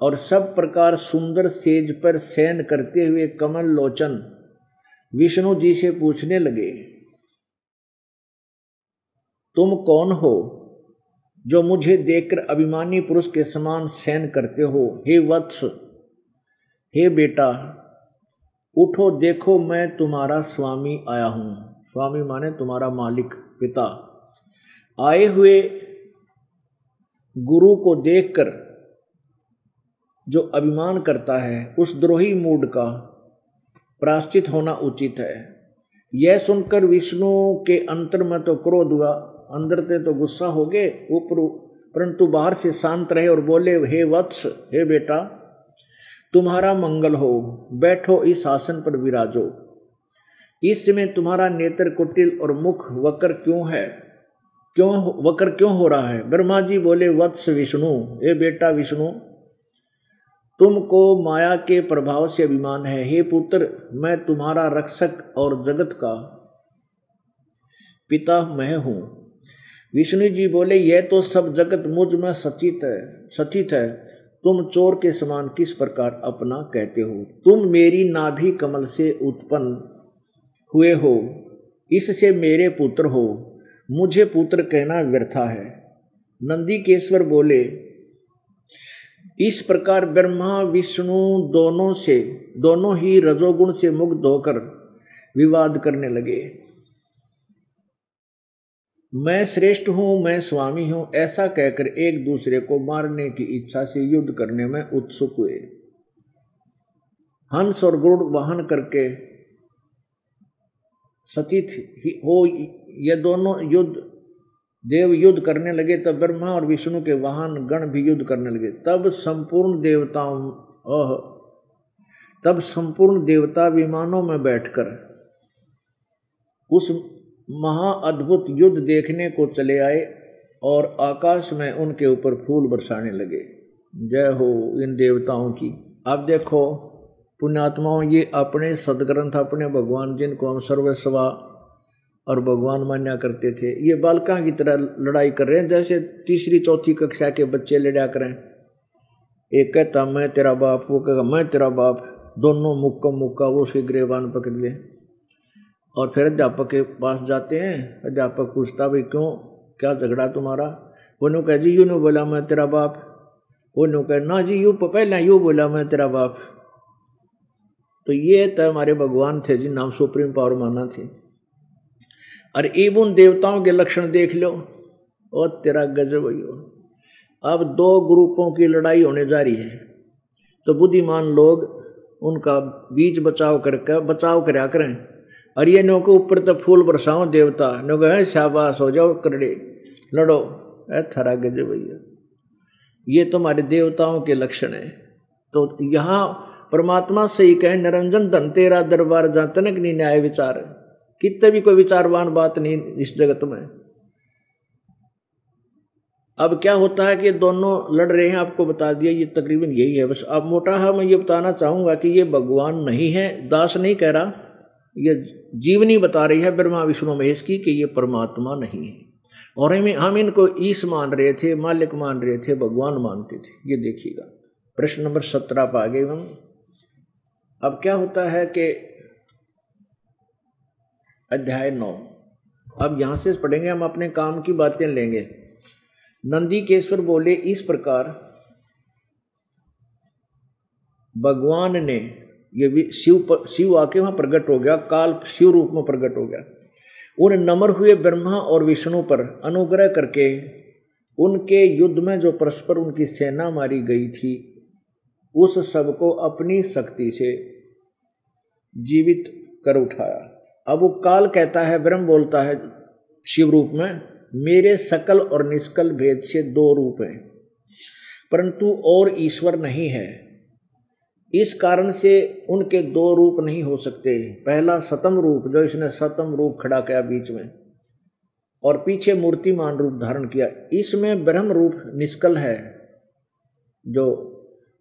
B: और सब प्रकार सुंदर सेज पर सैन करते हुए कमल लोचन विष्णु जी से पूछने लगे, तुम कौन हो जो मुझे देखकर अभिमानी पुरुष के समान सैन करते हो? हे वत्स, हे बेटा, उठो, देखो, मैं तुम्हारा स्वामी आया हूँ। स्वामी माने तुम्हारा मालिक, पिता। आए हुए गुरु को देखकर जो अभिमान करता है, उस द्रोही मूड का प्राश्चित होना उचित है। यह सुनकर विष्णु के अंतर में तो क्रोध हुआ, अंदर से तो गुस्सा हो गए, ऊपर परंतु बाहर से शांत रहे और बोले, हे वत्स, हे बेटा, तुम्हारा मंगल हो, बैठो इस आसन पर विराजो। इस समय तुम्हारा नेत्र कुटिल और मुख वक्र क्यों है? क्यों वक्र क्यों हो रहा है? ब्रह्मा जी बोले, वत्स विष्णु ए बेटा विष्णु, तुमको माया के प्रभाव से अभिमान है। हे पुत्र, मैं तुम्हारा रक्षक और जगत का पिता मैं हूँ। विष्णु जी बोले, यह तो सब जगत मुझमें सचित है सचित है। तुम चोर के समान किस प्रकार अपना कहते हो? तुम मेरी नाभि कमल से उत्पन्न हुए हो। इससे मेरे पुत्र हो। मुझे पुत्र कहना व्यर्था है। नंदी केश्वर बोले, इस प्रकार ब्रह्मा, विष्णु दोनों से, दोनों ही रजोगुण से मुक्त होकर विवाद करने लगे। मैं श्रेष्ठ हूँ, मैं स्वामी हूँ, ऐसा कहकर एक दूसरे को मारने की इच्छा से युद्ध करने में उत्सुक हुए। हंस और गुरुड़ वाहन करके सतीत हो, ये दोनों युद्ध, देव युद्ध करने लगे तब ब्रह्मा और विष्णु के वाहन गण भी युद्ध करने लगे। तब संपूर्ण देवताओं ओह, तब संपूर्ण देवता विमानों में बैठकर उस महा अद्भुत युद्ध देखने को चले आए और आकाश में उनके ऊपर फूल बरसाने लगे। जय हो इन देवताओं की। अब देखो पुण्यात्माओं ये अपने सदग्रंथ, अपने भगवान जिनको हम सर्वस्वा और भगवान मान्या करते थे। ये बालका की तरह लड़ाई कर रहे हैं, जैसे तीसरी, चौथी कक्षा के बच्चे लड़ा करें एक कहता, मैं तेरा बाप, वो कहेगा मैं तेरा बाप। दोनों मुक्का मुक्का, वो उसके ग्रेवान पकड़ ले। और फिर अध्यापक के पास जाते हैं। अध्यापक पूछता, भाई क्यों? क्या झगड़ा तुम्हारा? वो नु कह, जी, यू नो बोला, मैं तेरा बाप। वो नु कह, ना जी, यू पहला यू बोला, मैं तेरा बाप। तो ये तो हमारे भगवान थे जी नाम सुप्रीम पावर माना थे। और ईब उन देवताओं के लक्षण देख लो। और तेरा गजब हो अब दो ग्रुपों की लड़ाई होने जा रही है। तो बुद्धिमान लोग उनका बीच बचाव करके, बचाव करया करें। और ये नो के ऊपर तो फूल बरसाओ देवता। नो शाबाश, हो जाओ करड़े, लड़ो। ए थरा गजब भैया ये। तुम्हारे तो देवताओं के लक्षण है। तो यहाँ परमात्मा से ही कहे, निरंजन धन, तेरा दरबार जहाँ तनक नहीं, न्याय विचार कितने भी कोई विचारवान बात नहीं इस जगत में। अब क्या होता है कि दोनों लड़ रहे हैं, आपको बता दिया, ये तकरीबन यही है। बस अब मोटा है, मैं ये बताना चाहूँगा कि ये भगवान नहीं है। दास नहीं कह रहा, ये जीवनी बता रही है ब्रह्मा, विष्णु, महेश की कि ये परमात्मा नहीं है। और हम हम इनको ईस मान रहे थे, मालिक मान रहे थे, भगवान मानते थे। ये देखिएगा। प्रश्न नंबर सत्रह पर आ गए हम अब क्या होता है कि अध्याय नौ। अब यहाँ से पढ़ेंगे, हम अपने काम की बातें लेंगे। नंदी केश्वर बोले, इस प्रकार भगवान ने ये शिव शिव आके वहाँ प्रकट हो गया, काल शिव रूप में प्रकट हो गया। उन नमर हुए ब्रह्मा और विष्णु पर अनुग्रह करके उनके युद्ध में जो परस्पर उनकी सेना मारी गई थी उस सबको अपनी शक्ति से जीवित कर उठाया। अब वो काल कहता है, ब्रह्म बोलता है शिव रूप में, मेरे सकल और निष्कल भेद से दो रूप हैं, परंतु और ईश्वर नहीं है। इस कारण से उनके दो रूप नहीं हो सकते। पहला सतम रूप, जो इसने सतम रूप खड़ा किया बीच में, और पीछे मूर्तिमान रूप धारण किया। इसमें ब्रह्म रूप निष्कल है, जो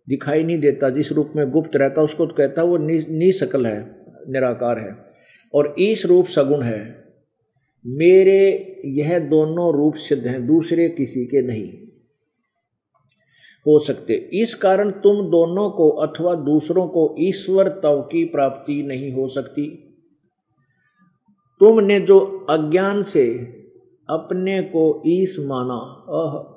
B: दिखाई नहीं देता। जिस रूप में गुप्त रहता, उसको तो कहता वो निसकल है, निराकार है और ईश रूप सगुण है। मेरे यह दोनों रूप सिद्ध हैं, दूसरे किसी के नहीं। हो सकते। इस कारण तुम दोनों को अथवा दूसरों को ईश्वर तव की प्राप्ति नहीं हो सकती। तुमने जो अज्ञान से अपने को ईश माना अह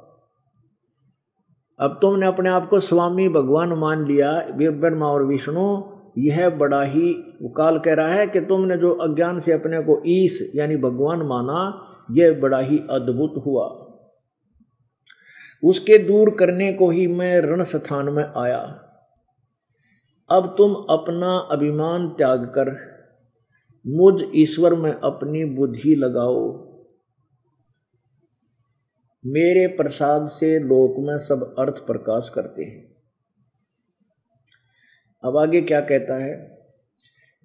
B: अब तुमने अपने आप को स्वामी भगवान मान लिया। ब्रह्मा और विष्णु, यह बड़ा ही काल कह रहा है कि तुमने जो अज्ञान से अपने को ईश यानी भगवान माना, यह बड़ा ही अद्भुत हुआ। उसके दूर करने को ही मैं रण स्थान में आया। अब तुम अपना अभिमान त्याग कर, मुझ ईश्वर में अपनी बुद्धि लगाओ। मेरे प्रसाद से लोक में सब अर्थ प्रकाश करते हैं। अब आगे क्या कहता है?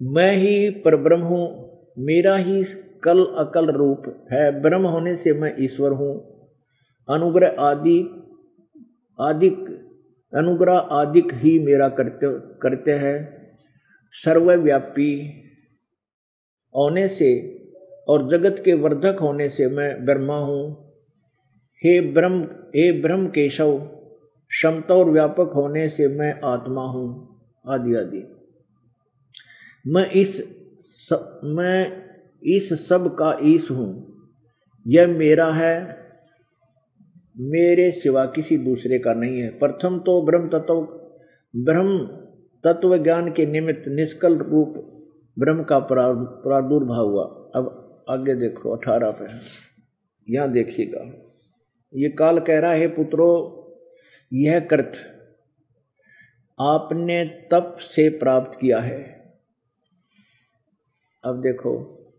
B: मैं ही परब्रह्म हूँ, मेरा ही कल अकल रूप है। ब्रह्म होने से मैं ईश्वर हूँ। अनुग्रह आदि, आदिक, अनुग्रह आदिक ही मेरा करते करते हैं। सर्वव्यापी होने से और जगत के वर्धक होने से मैं ब्रह्मा हूँ। हे ब्रह्म हे ब्रह्म केशव क्षमता और व्यापक होने से मैं आत्मा हूँ आदि आदि। मैं इस सब, मैं इस सब का ईश हूँ। यह मेरा है मेरे सिवा किसी दूसरे का नहीं है। प्रथम तो ब्रह्म तत्व ब्रह्म तत्व ज्ञान के निमित्त निष्कल रूप ब्रह्म का प्रादुर्भाव हुआ। अब आगे देखो अठारह पे यहाँ देखिएगा। ये काल कह रहा है पुत्रो, यह कृत आपने तप से प्राप्त किया है। अब देखो,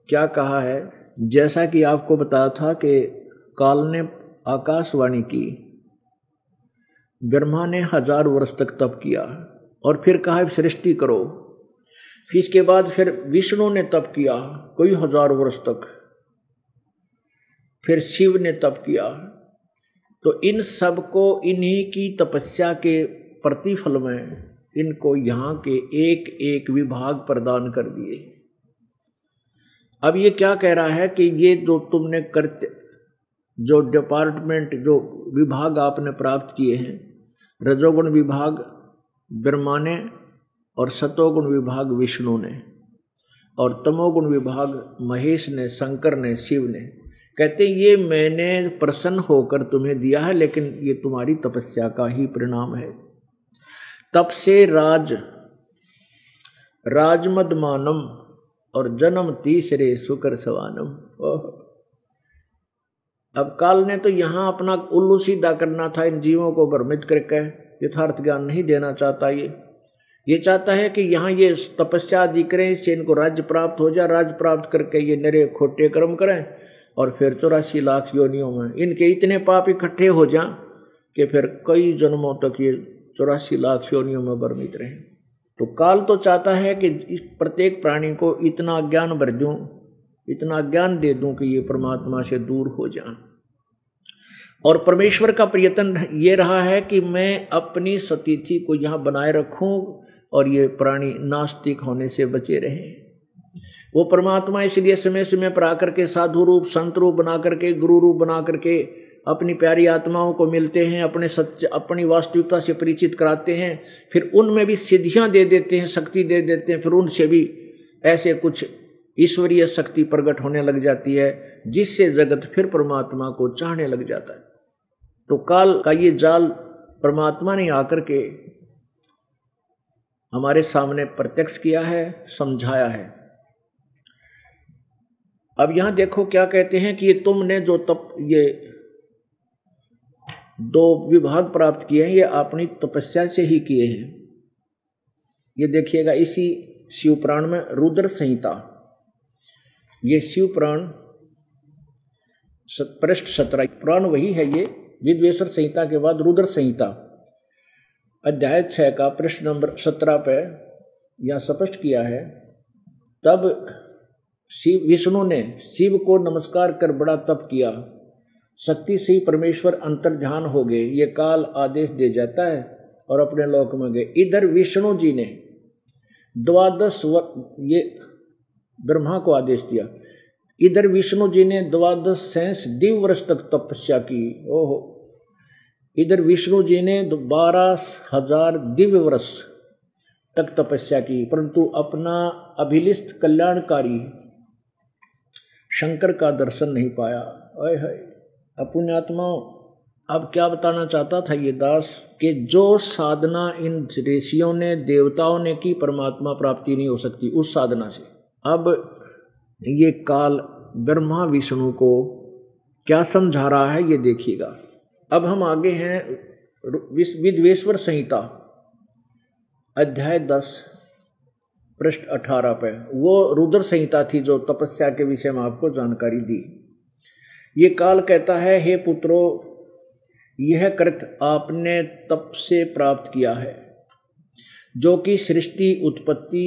B: क्या कहा है? जैसा कि आपको बताया था कि काल ने आकाशवाणी की, ब्रह्मा ने हज़ार वर्ष तक तप किया और फिर कहा सृष्टि करो। फिर इसके बाद फिर विष्णु ने तप किया, कोई हज़ार वर्ष तक। फिर शिव ने तप किया तो इन सबको इन्हीं की तपस्या के प्रतिफल में इनको यहाँ के एक एक विभाग प्रदान कर दिए। अब ये क्या कह रहा है कि ये जो तुमने करते, जो डिपार्टमेंट जो विभाग आपने प्राप्त किए हैं, रजोगुण विभाग ब्रह्मा ने और सतोगुण विभाग विष्णु ने और तमोगुण विभाग महेश ने, शंकर ने, शिव ने कहते ये मैंने प्रसन्न होकर तुम्हें दिया है, लेकिन ये तुम्हारी तपस्या का ही परिणाम है। तप से राज राजमदमानम और जन्म तीसरे सुकर सवानम। अब काल ने तो यहाँ अपना उल्लू सीधा करना था, इन जीवों को भ्रमित करके, यथार्थ ज्ञान नहीं देना चाहता ये। ये चाहता है कि यहाँ ये तपस्या आदि करें इससे इनको राज्य प्राप्त हो जाए, राज्य प्राप्त करके ये नरे खोटे कर्म करें और फिर चौरासी लाख योनियों में इनके इतने पाप इकट्ठे हो जाएँ कि फिर कई जन्मों तक ये चौरासी लाख योनियों में भ्रमित रहें। तो काल तो चाहता है कि इस प्रत्येक प्राणी को इतना ज्ञान भर दूँ, इतना ज्ञान दे दूँ कि ये परमात्मा से दूर हो जाए। और परमेश्वर का प्रयत्न ये रहा है कि मैं अपनी सतिथि को यहाँ बनाए रखूँ और ये प्राणी नास्तिक होने से बचे रहे। वो परमात्मा इसलिए समय समय पर आकर के साधु रूप, संत रूप बना करके, गुरु रूप बना करके अपनी प्यारी आत्माओं को मिलते हैं, अपने सच, अपनी वास्तविकता से परिचित कराते हैं, फिर उनमें भी सिद्धियाँ दे देते हैं, शक्ति दे देते हैं, फिर उनसे भी ऐसे कुछ ईश्वरीय शक्ति प्रकट होने लग जाती है, जिससे जगत फिर परमात्मा को चाहने लग जाता है। तो काल का ये जाल परमात्मा ने आकर के हमारे सामने प्रत्यक्ष किया है, समझाया है। अब यहाँ देखो क्या कहते हैं कि तुमने जो तप, ये दो विभाग प्राप्त किए हैं, ये अपनी तपस्या से ही किए हैं। ये देखिएगा इसी शिवपुराण में रुद्र संहिता। ये शिव पुराण पृष्ठ सत्रह, पुराण वही है ये, विद्वेश्वर संहिता के बाद रुद्र संहिता। अध्याय छः का प्रश्न नंबर सत्रह पे यह स्पष्ट किया है, तब शिव, विष्णु ने शिव को नमस्कार कर बड़ा तप किया। शक्ति से ही परमेश्वर अंतर्ध्यान हो गए। ये काल आदेश दे जाता है और अपने लोक में गए। इधर विष्णु जी ने द्वादश ये ब्रह्मा को आदेश दिया। इधर विष्णु जी ने द्वादश सैंस दिव वर्ष तक तपस्या की। ओहो इधर विष्णु जी ने बारह हज़ार दिव्य वर्ष तक तपस्या की, परंतु अपना अभिलिस्त कल्याणकारी शंकर का दर्शन नहीं पाया। अय है अपुण्यात्मा, अब क्या बताना चाहता था ये दास कि जो साधना इन ऋषियों ने, देवताओं ने की, परमात्मा प्राप्ति नहीं हो सकती उस साधना से। अब ये काल ब्रह्मा विष्णु को क्या समझा रहा है ये देखिएगा। अब हम आगे हैं विद्वेश्वर संहिता, अध्याय दस, पृष्ठ अठारह पे। वो रुद्र संहिता थी जो तपस्या के विषय में आपको जानकारी दी। ये काल कहता है, हे पुत्रो, यह कृत आपने तप से प्राप्त किया है, जो कि सृष्टि, उत्पत्ति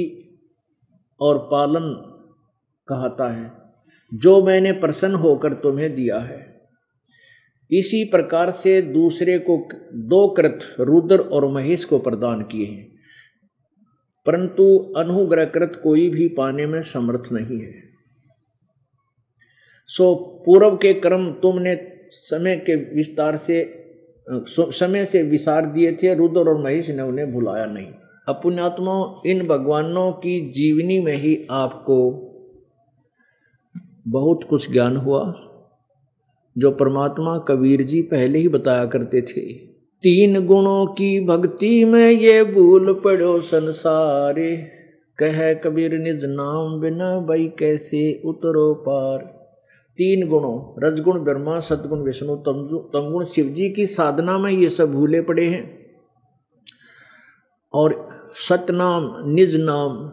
B: और पालन कहता है, जो मैंने प्रसन्न होकर तुम्हें दिया है। इसी प्रकार से दूसरे को दो कृत, रुद्र और महेश को प्रदान किए हैं। परंतु अनुग्रह कृत कोई भी पाने में समर्थ नहीं है। सो, पूर्व के कर्म तुमने समय के विस्तार से समय से विसार दिए थे, रुद्र और महेश ने उन्हें भुलाया नहीं। अपुण्यात्मा इन भगवानों की जीवनी में ही आपको बहुत कुछ ज्ञान हुआ। जो परमात्मा कबीर जी पहले ही बताया करते थे। तीन गुणों की भक्ति में ये भूल पड़ो संसारे। कह कबीर निज नाम बिना भाई कैसे उतरो पार। तीन गुणों, रजगुण, ब्रह्मा, सदगुण, विष्णु तमगुण शिव जी की साधना में ये सब भूले पड़े हैं। और सतनाम, निज नाम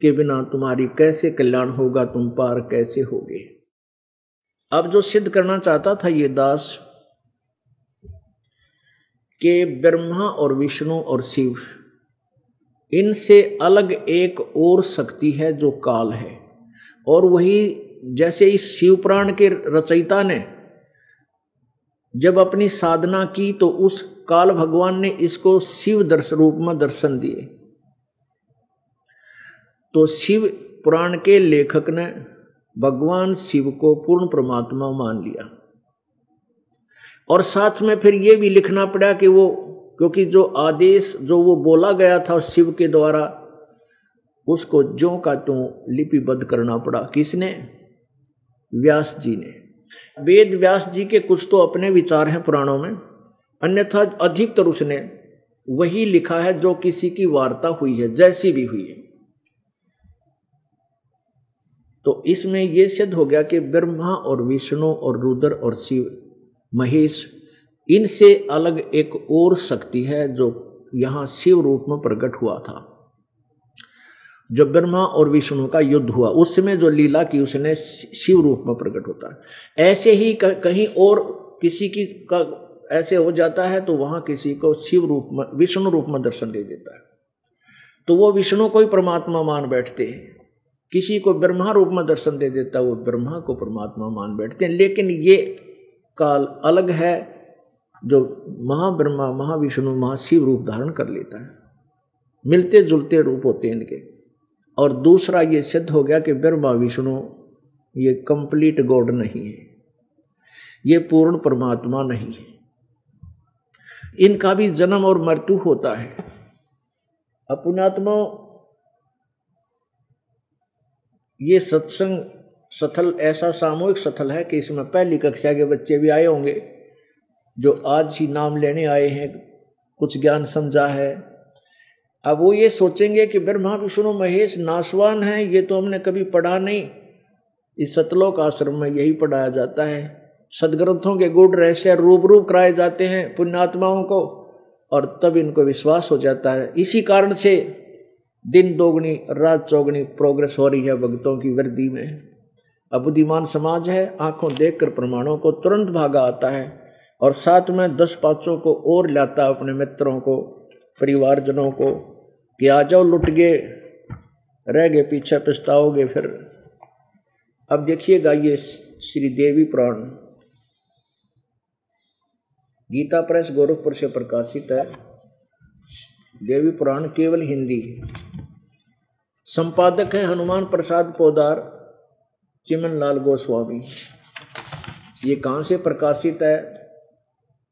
B: के बिना तुम्हारी कैसे कल्याण होगा, तुम पार कैसे होगे? अब जो सिद्ध करना चाहता था ये दास के ब्रह्मा और विष्णु और शिव, इनसे अलग एक और शक्ति है जो काल है। और वही जैसे इस शिव पुराण के रचयिता ने जब अपनी साधना की तो उस काल भगवान ने इसको शिव दर्श, रूप में दर्शन दिए। तो शिव पुराण के लेखक ने भगवान शिव को पूर्ण परमात्मा मान लिया। और साथ में फिर ये भी लिखना पड़ा कि वो, क्योंकि जो आदेश, जो वो बोला गया था शिव के द्वारा, उसको जो का त्यों लिपिबद्ध करना पड़ा। किसने? व्यास जी ने। वेद व्यास जी के कुछ तो अपने विचार हैं पुराणों में। अन्यथा अधिकतर उसने वही लिखा है जो किसी की वार्ता हुई है, जैसी भी हुई है। तो इसमें यह सिद्ध हो गया कि ब्रह्मा और विष्णु और रुद्र और शिव, महेश, इनसे अलग एक और शक्ति है जो यहाँ शिव रूप में प्रकट हुआ था। जो ब्रह्मा और विष्णु का युद्ध हुआ, उस समय जो लीला की उसने शिव रूप में प्रकट होता है। ऐसे ही कहीं और किसी की का ऐसे हो जाता है तो वहाँ किसी को शिव रूप में, विष्णु रूप में दर्शन दे देता है। तो वो विष्णु को ही परमात्मा मान बैठते हैं। किसी को ब्रह्मा रूप में दर्शन दे देता है, वो ब्रह्मा को परमात्मा मान बैठते हैं। लेकिन ये काल अलग है जो महाब्रह्मा, महाविष्णु, महाशिव रूप धारण कर लेता है। मिलते जुलते रूप होते हैं इनके। और दूसरा ये सिद्ध हो गया कि ब्रह्मा, विष्णु, ये कंप्लीट गॉड नहीं है। ये पूर्ण परमात्मा नहीं है। इनका भी जन्म और मृत्यु होता है। अपुणात्मा ये सत्संग सथल, ऐसा सामूहिक सथल है कि इसमें पहली कक्षा के बच्चे भी आए होंगे, जो आज ही नाम लेने आए हैं, कुछ ज्ञान समझा है। अब वो ये सोचेंगे कि ब्रह्मा, विष्णु, महेश नासवान है, ये तो हमने कभी पढ़ा नहीं। इस सतलोक आश्रम में यही पढ़ाया जाता है। सदग्रंथों के गुड़ रहस्य रूबरू कराए जाते हैं पुण्यात्माओं को, और तब इनको विश्वास हो जाता है। इसी कारण से दिन दोगुनी, रात चौगनी, प्रोग्रेस हो रही है भक्तों की वृद्धि में। अब बुद्धिमान समाज है, आँखों देखकर प्रमाणों को तुरंत भागा आता है और साथ में दस पाँचों को और लाता अपने मित्रों को, परिवारजनों को कि आ जाओ लुट गए, रह गए, पीछे पछताओगे फिर। अब देखिएगा ये श्री देवी पुराण। गीता प्रेस गोरखपुर से प्रकाशित है। देवी पुराण केवल हिंदी। संपादक है हनुमान प्रसाद पोदार चिमन लाल गोस्वामी। ये कहाँ से प्रकाशित है?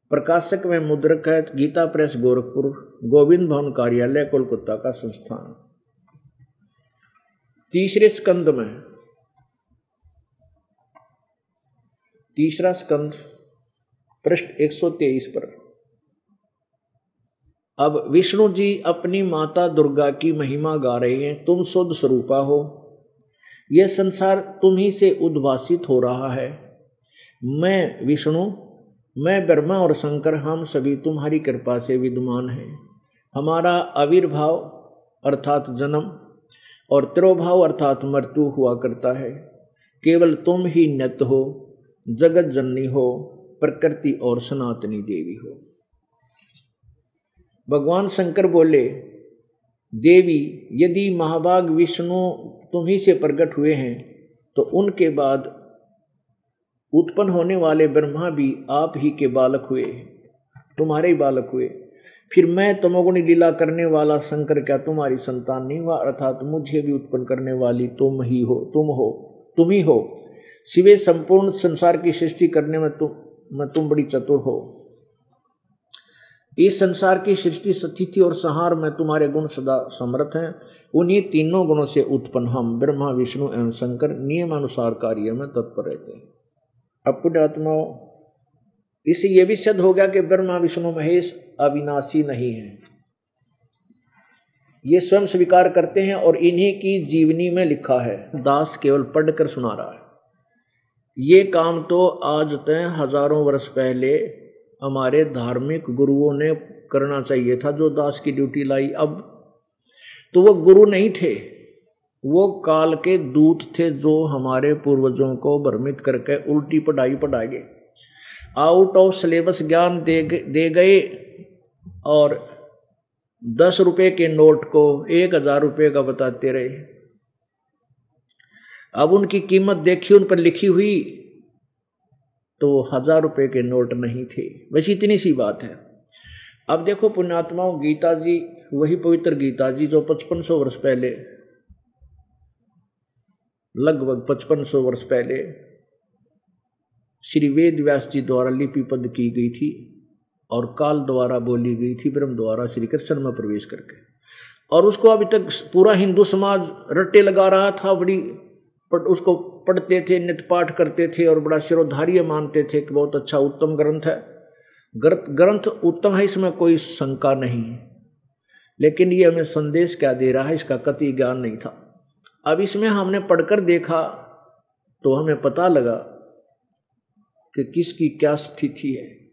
B: प्रकाशक में मुद्रक है गीता प्रेस गोरखपुर, गोविंद भवन कार्यालय, कोलकाता का संस्थान। तीसरे स्कंद में तीसरा स्कंद पृष्ठ 123 पर। अब विष्णु जी अपनी माता दुर्गा की महिमा गा रहे हैं, तुम शुद्ध स्वरूपा हो। यह संसार तुम ही से उद्भासित हो रहा है। मैं विष्णु, मैं ब्रह्मा और शंकर, हम सभी तुम्हारी कृपा से विद्यमान हैं। हमारा आविर्भाव अर्थात जन्म और त्रोभाव अर्थात मृत्यु हुआ करता है। केवल तुम ही नत हो, जगत जननी हो, प्रकृति और सनातनी देवी हो। भगवान शंकर बोले, देवी, यदि महाभाग विष्णु तुम ही से प्रकट हुए हैं तो उनके बाद उत्पन्न होने वाले ब्रह्मा भी आप ही के बालक हुए तुम्हारे ही बालक हुए। फिर मैं तमोगुणी लीला करने वाला शंकर क्या तुम्हारी संतान नहीं हुआ? अर्थात मुझे भी उत्पन्न करने वाली तुम ही हो, तुम हो, तुम ही हो। सिवे संपूर्ण संसार की सृष्टि करने में तुम में तुम बड़ी चतुर हो। इस संसार की सृष्टि स्थिति और संहार में तुम्हारे गुण सदा समर्थ हैं। उन्हीं तीनों गुणों से उत्पन्न हम ब्रह्मा, विष्णु एवं शंकर नियमानुसार कार्य में तत्पर रहते हैं। अब पुण्यात्माओं, इसे यह भी सिद्ध हो गया कि ब्रह्मा, विष्णु, महेश अविनाशी नहीं है। ये स्वयं स्वीकार करते हैं और इन्हीं की जीवनी में लिखा है। दास केवल पढ़कर सुना रहा है। ये काम तो आज तय हज़ारों वर्ष पहले हमारे धार्मिक गुरुओं ने करना चाहिए था, जो दास की ड्यूटी लाई अब। तो वो गुरु नहीं थे। वो काल के दूत थे जो हमारे पूर्वजों को भ्रमित करके उल्टी पढ़ाई पढ़ाएँगे आउट ऑफ़ सिलेबस ज्ञान दे दे गए और दस रुपए के नोट को एक हज़ार रुपये का बताते रहे। अब उनकी कीमत देखी, उन पर लिखी हुई तो हज़ार रुपये के नोट नहीं थे। बस इतनी सी बात है। अब देखो पुण्यात्माओं, गीता जी, वही पवित्र गीता जी जो पचपन सौ वर्ष पहले, लगभग पचपन सौ वर्ष पहले श्री वेद व्यास जी द्वारा लिपिबद्ध की गई थी और काल द्वारा बोली गई थी, ब्रह्म द्वारा श्री कृष्ण में प्रवेश करके। और उसको अभी तक पूरा हिंदू समाज रट्टे लगा रहा था, बड़ी पर उसको पढ़ते थे नित्य पाठ करते थे और बड़ा शिरोधार्य मानते थे कि बहुत अच्छा उत्तम ग्रंथ है। ग्रंथ उत्तम है, इसमें कोई शंका नहीं है। लेकिन ये हमें संदेश क्या दे रहा है, इसका कति ज्ञान नहीं था। अब इसमें हमने पढ़कर देखा तो हमें पता लगा कि किसकी क्या स्थिति है।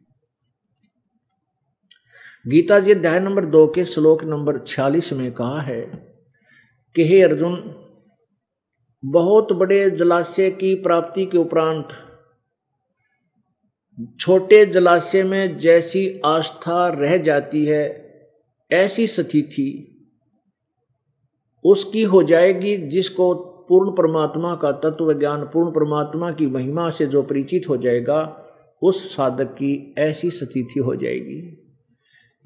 B: गीता जी अध्याय नंबर दो के श्लोक नंबर छियालीस में कहा है कि, हे अर्जुन बहुत बड़े जलाशय की प्राप्ति के उपरांत, छोटे जलाशय में जैसी आस्था रह जाती है, ऐसी स्थिति उसकी हो जाएगी जिसको पूर्ण परमात्मा का तत्व ज्ञान, पूर्ण परमात्मा की महिमा से जो परिचित हो जाएगा, उस साधक की ऐसी स्थिति हो जाएगी।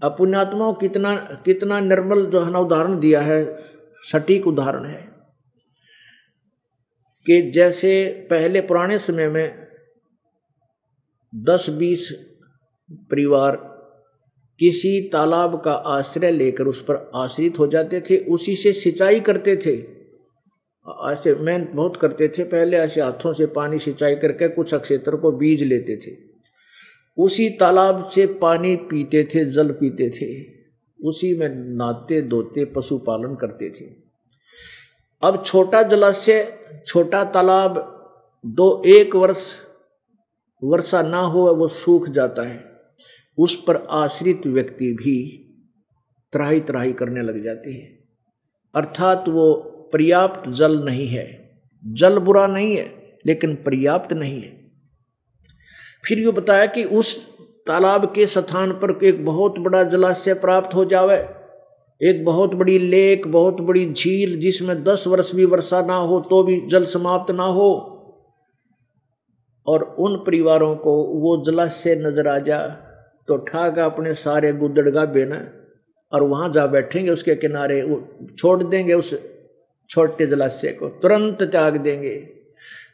B: अपुण्यात्माओं कितना कितना निर्मल जो है ना उदाहरण दिया है, सटीक उदाहरण है। कि जैसे पहले पुराने समय में दस बीस परिवार किसी तालाब का आश्रय लेकर उस पर आश्रित हो जाते थे, उसी से सिंचाई करते थे। ऐसे मेहनत बहुत करते थे, पहले ऐसे हाथों से पानी सिंचाई करके कुछ क्षेत्र को बीज लेते थे। उसी तालाब से पानी पीते थे, जल पीते थे। उसी में नहाते धोते पशुपालन करते थे। अब छोटा जलाशय, छोटा तालाब, दो एक वर्ष वर्षा ना हो, वो सूख जाता है। उस पर आश्रित व्यक्ति भी त्राही त्राही करने लग जाती है। अर्थात वो पर्याप्त जल नहीं है। जल बुरा नहीं है, लेकिन पर्याप्त नहीं है। फिर ये बताया कि उस तालाब के स्थान पर एक बहुत बड़ा जलाशय प्राप्त हो जावे। एक बहुत बड़ी लेक, बहुत बड़ी झील जिसमें दस वर्ष भी वर्षा ना हो तो भी जल समाप्त ना हो। और उन परिवारों को वो जलाशय नज़र आ जा तो ठाक अपने सारे गुदड़गा बेना, और वहाँ जा बैठेंगे उसके किनारे, वो छोड़ देंगे उस छोटे जलाशय को, तुरंत त्याग देंगे।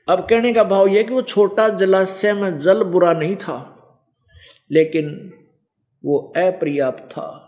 B: अब कहने का भाव यह कि वो छोटा जलाशय में जल बुरा नहीं था, लेकिन वो अपर्याप्त था।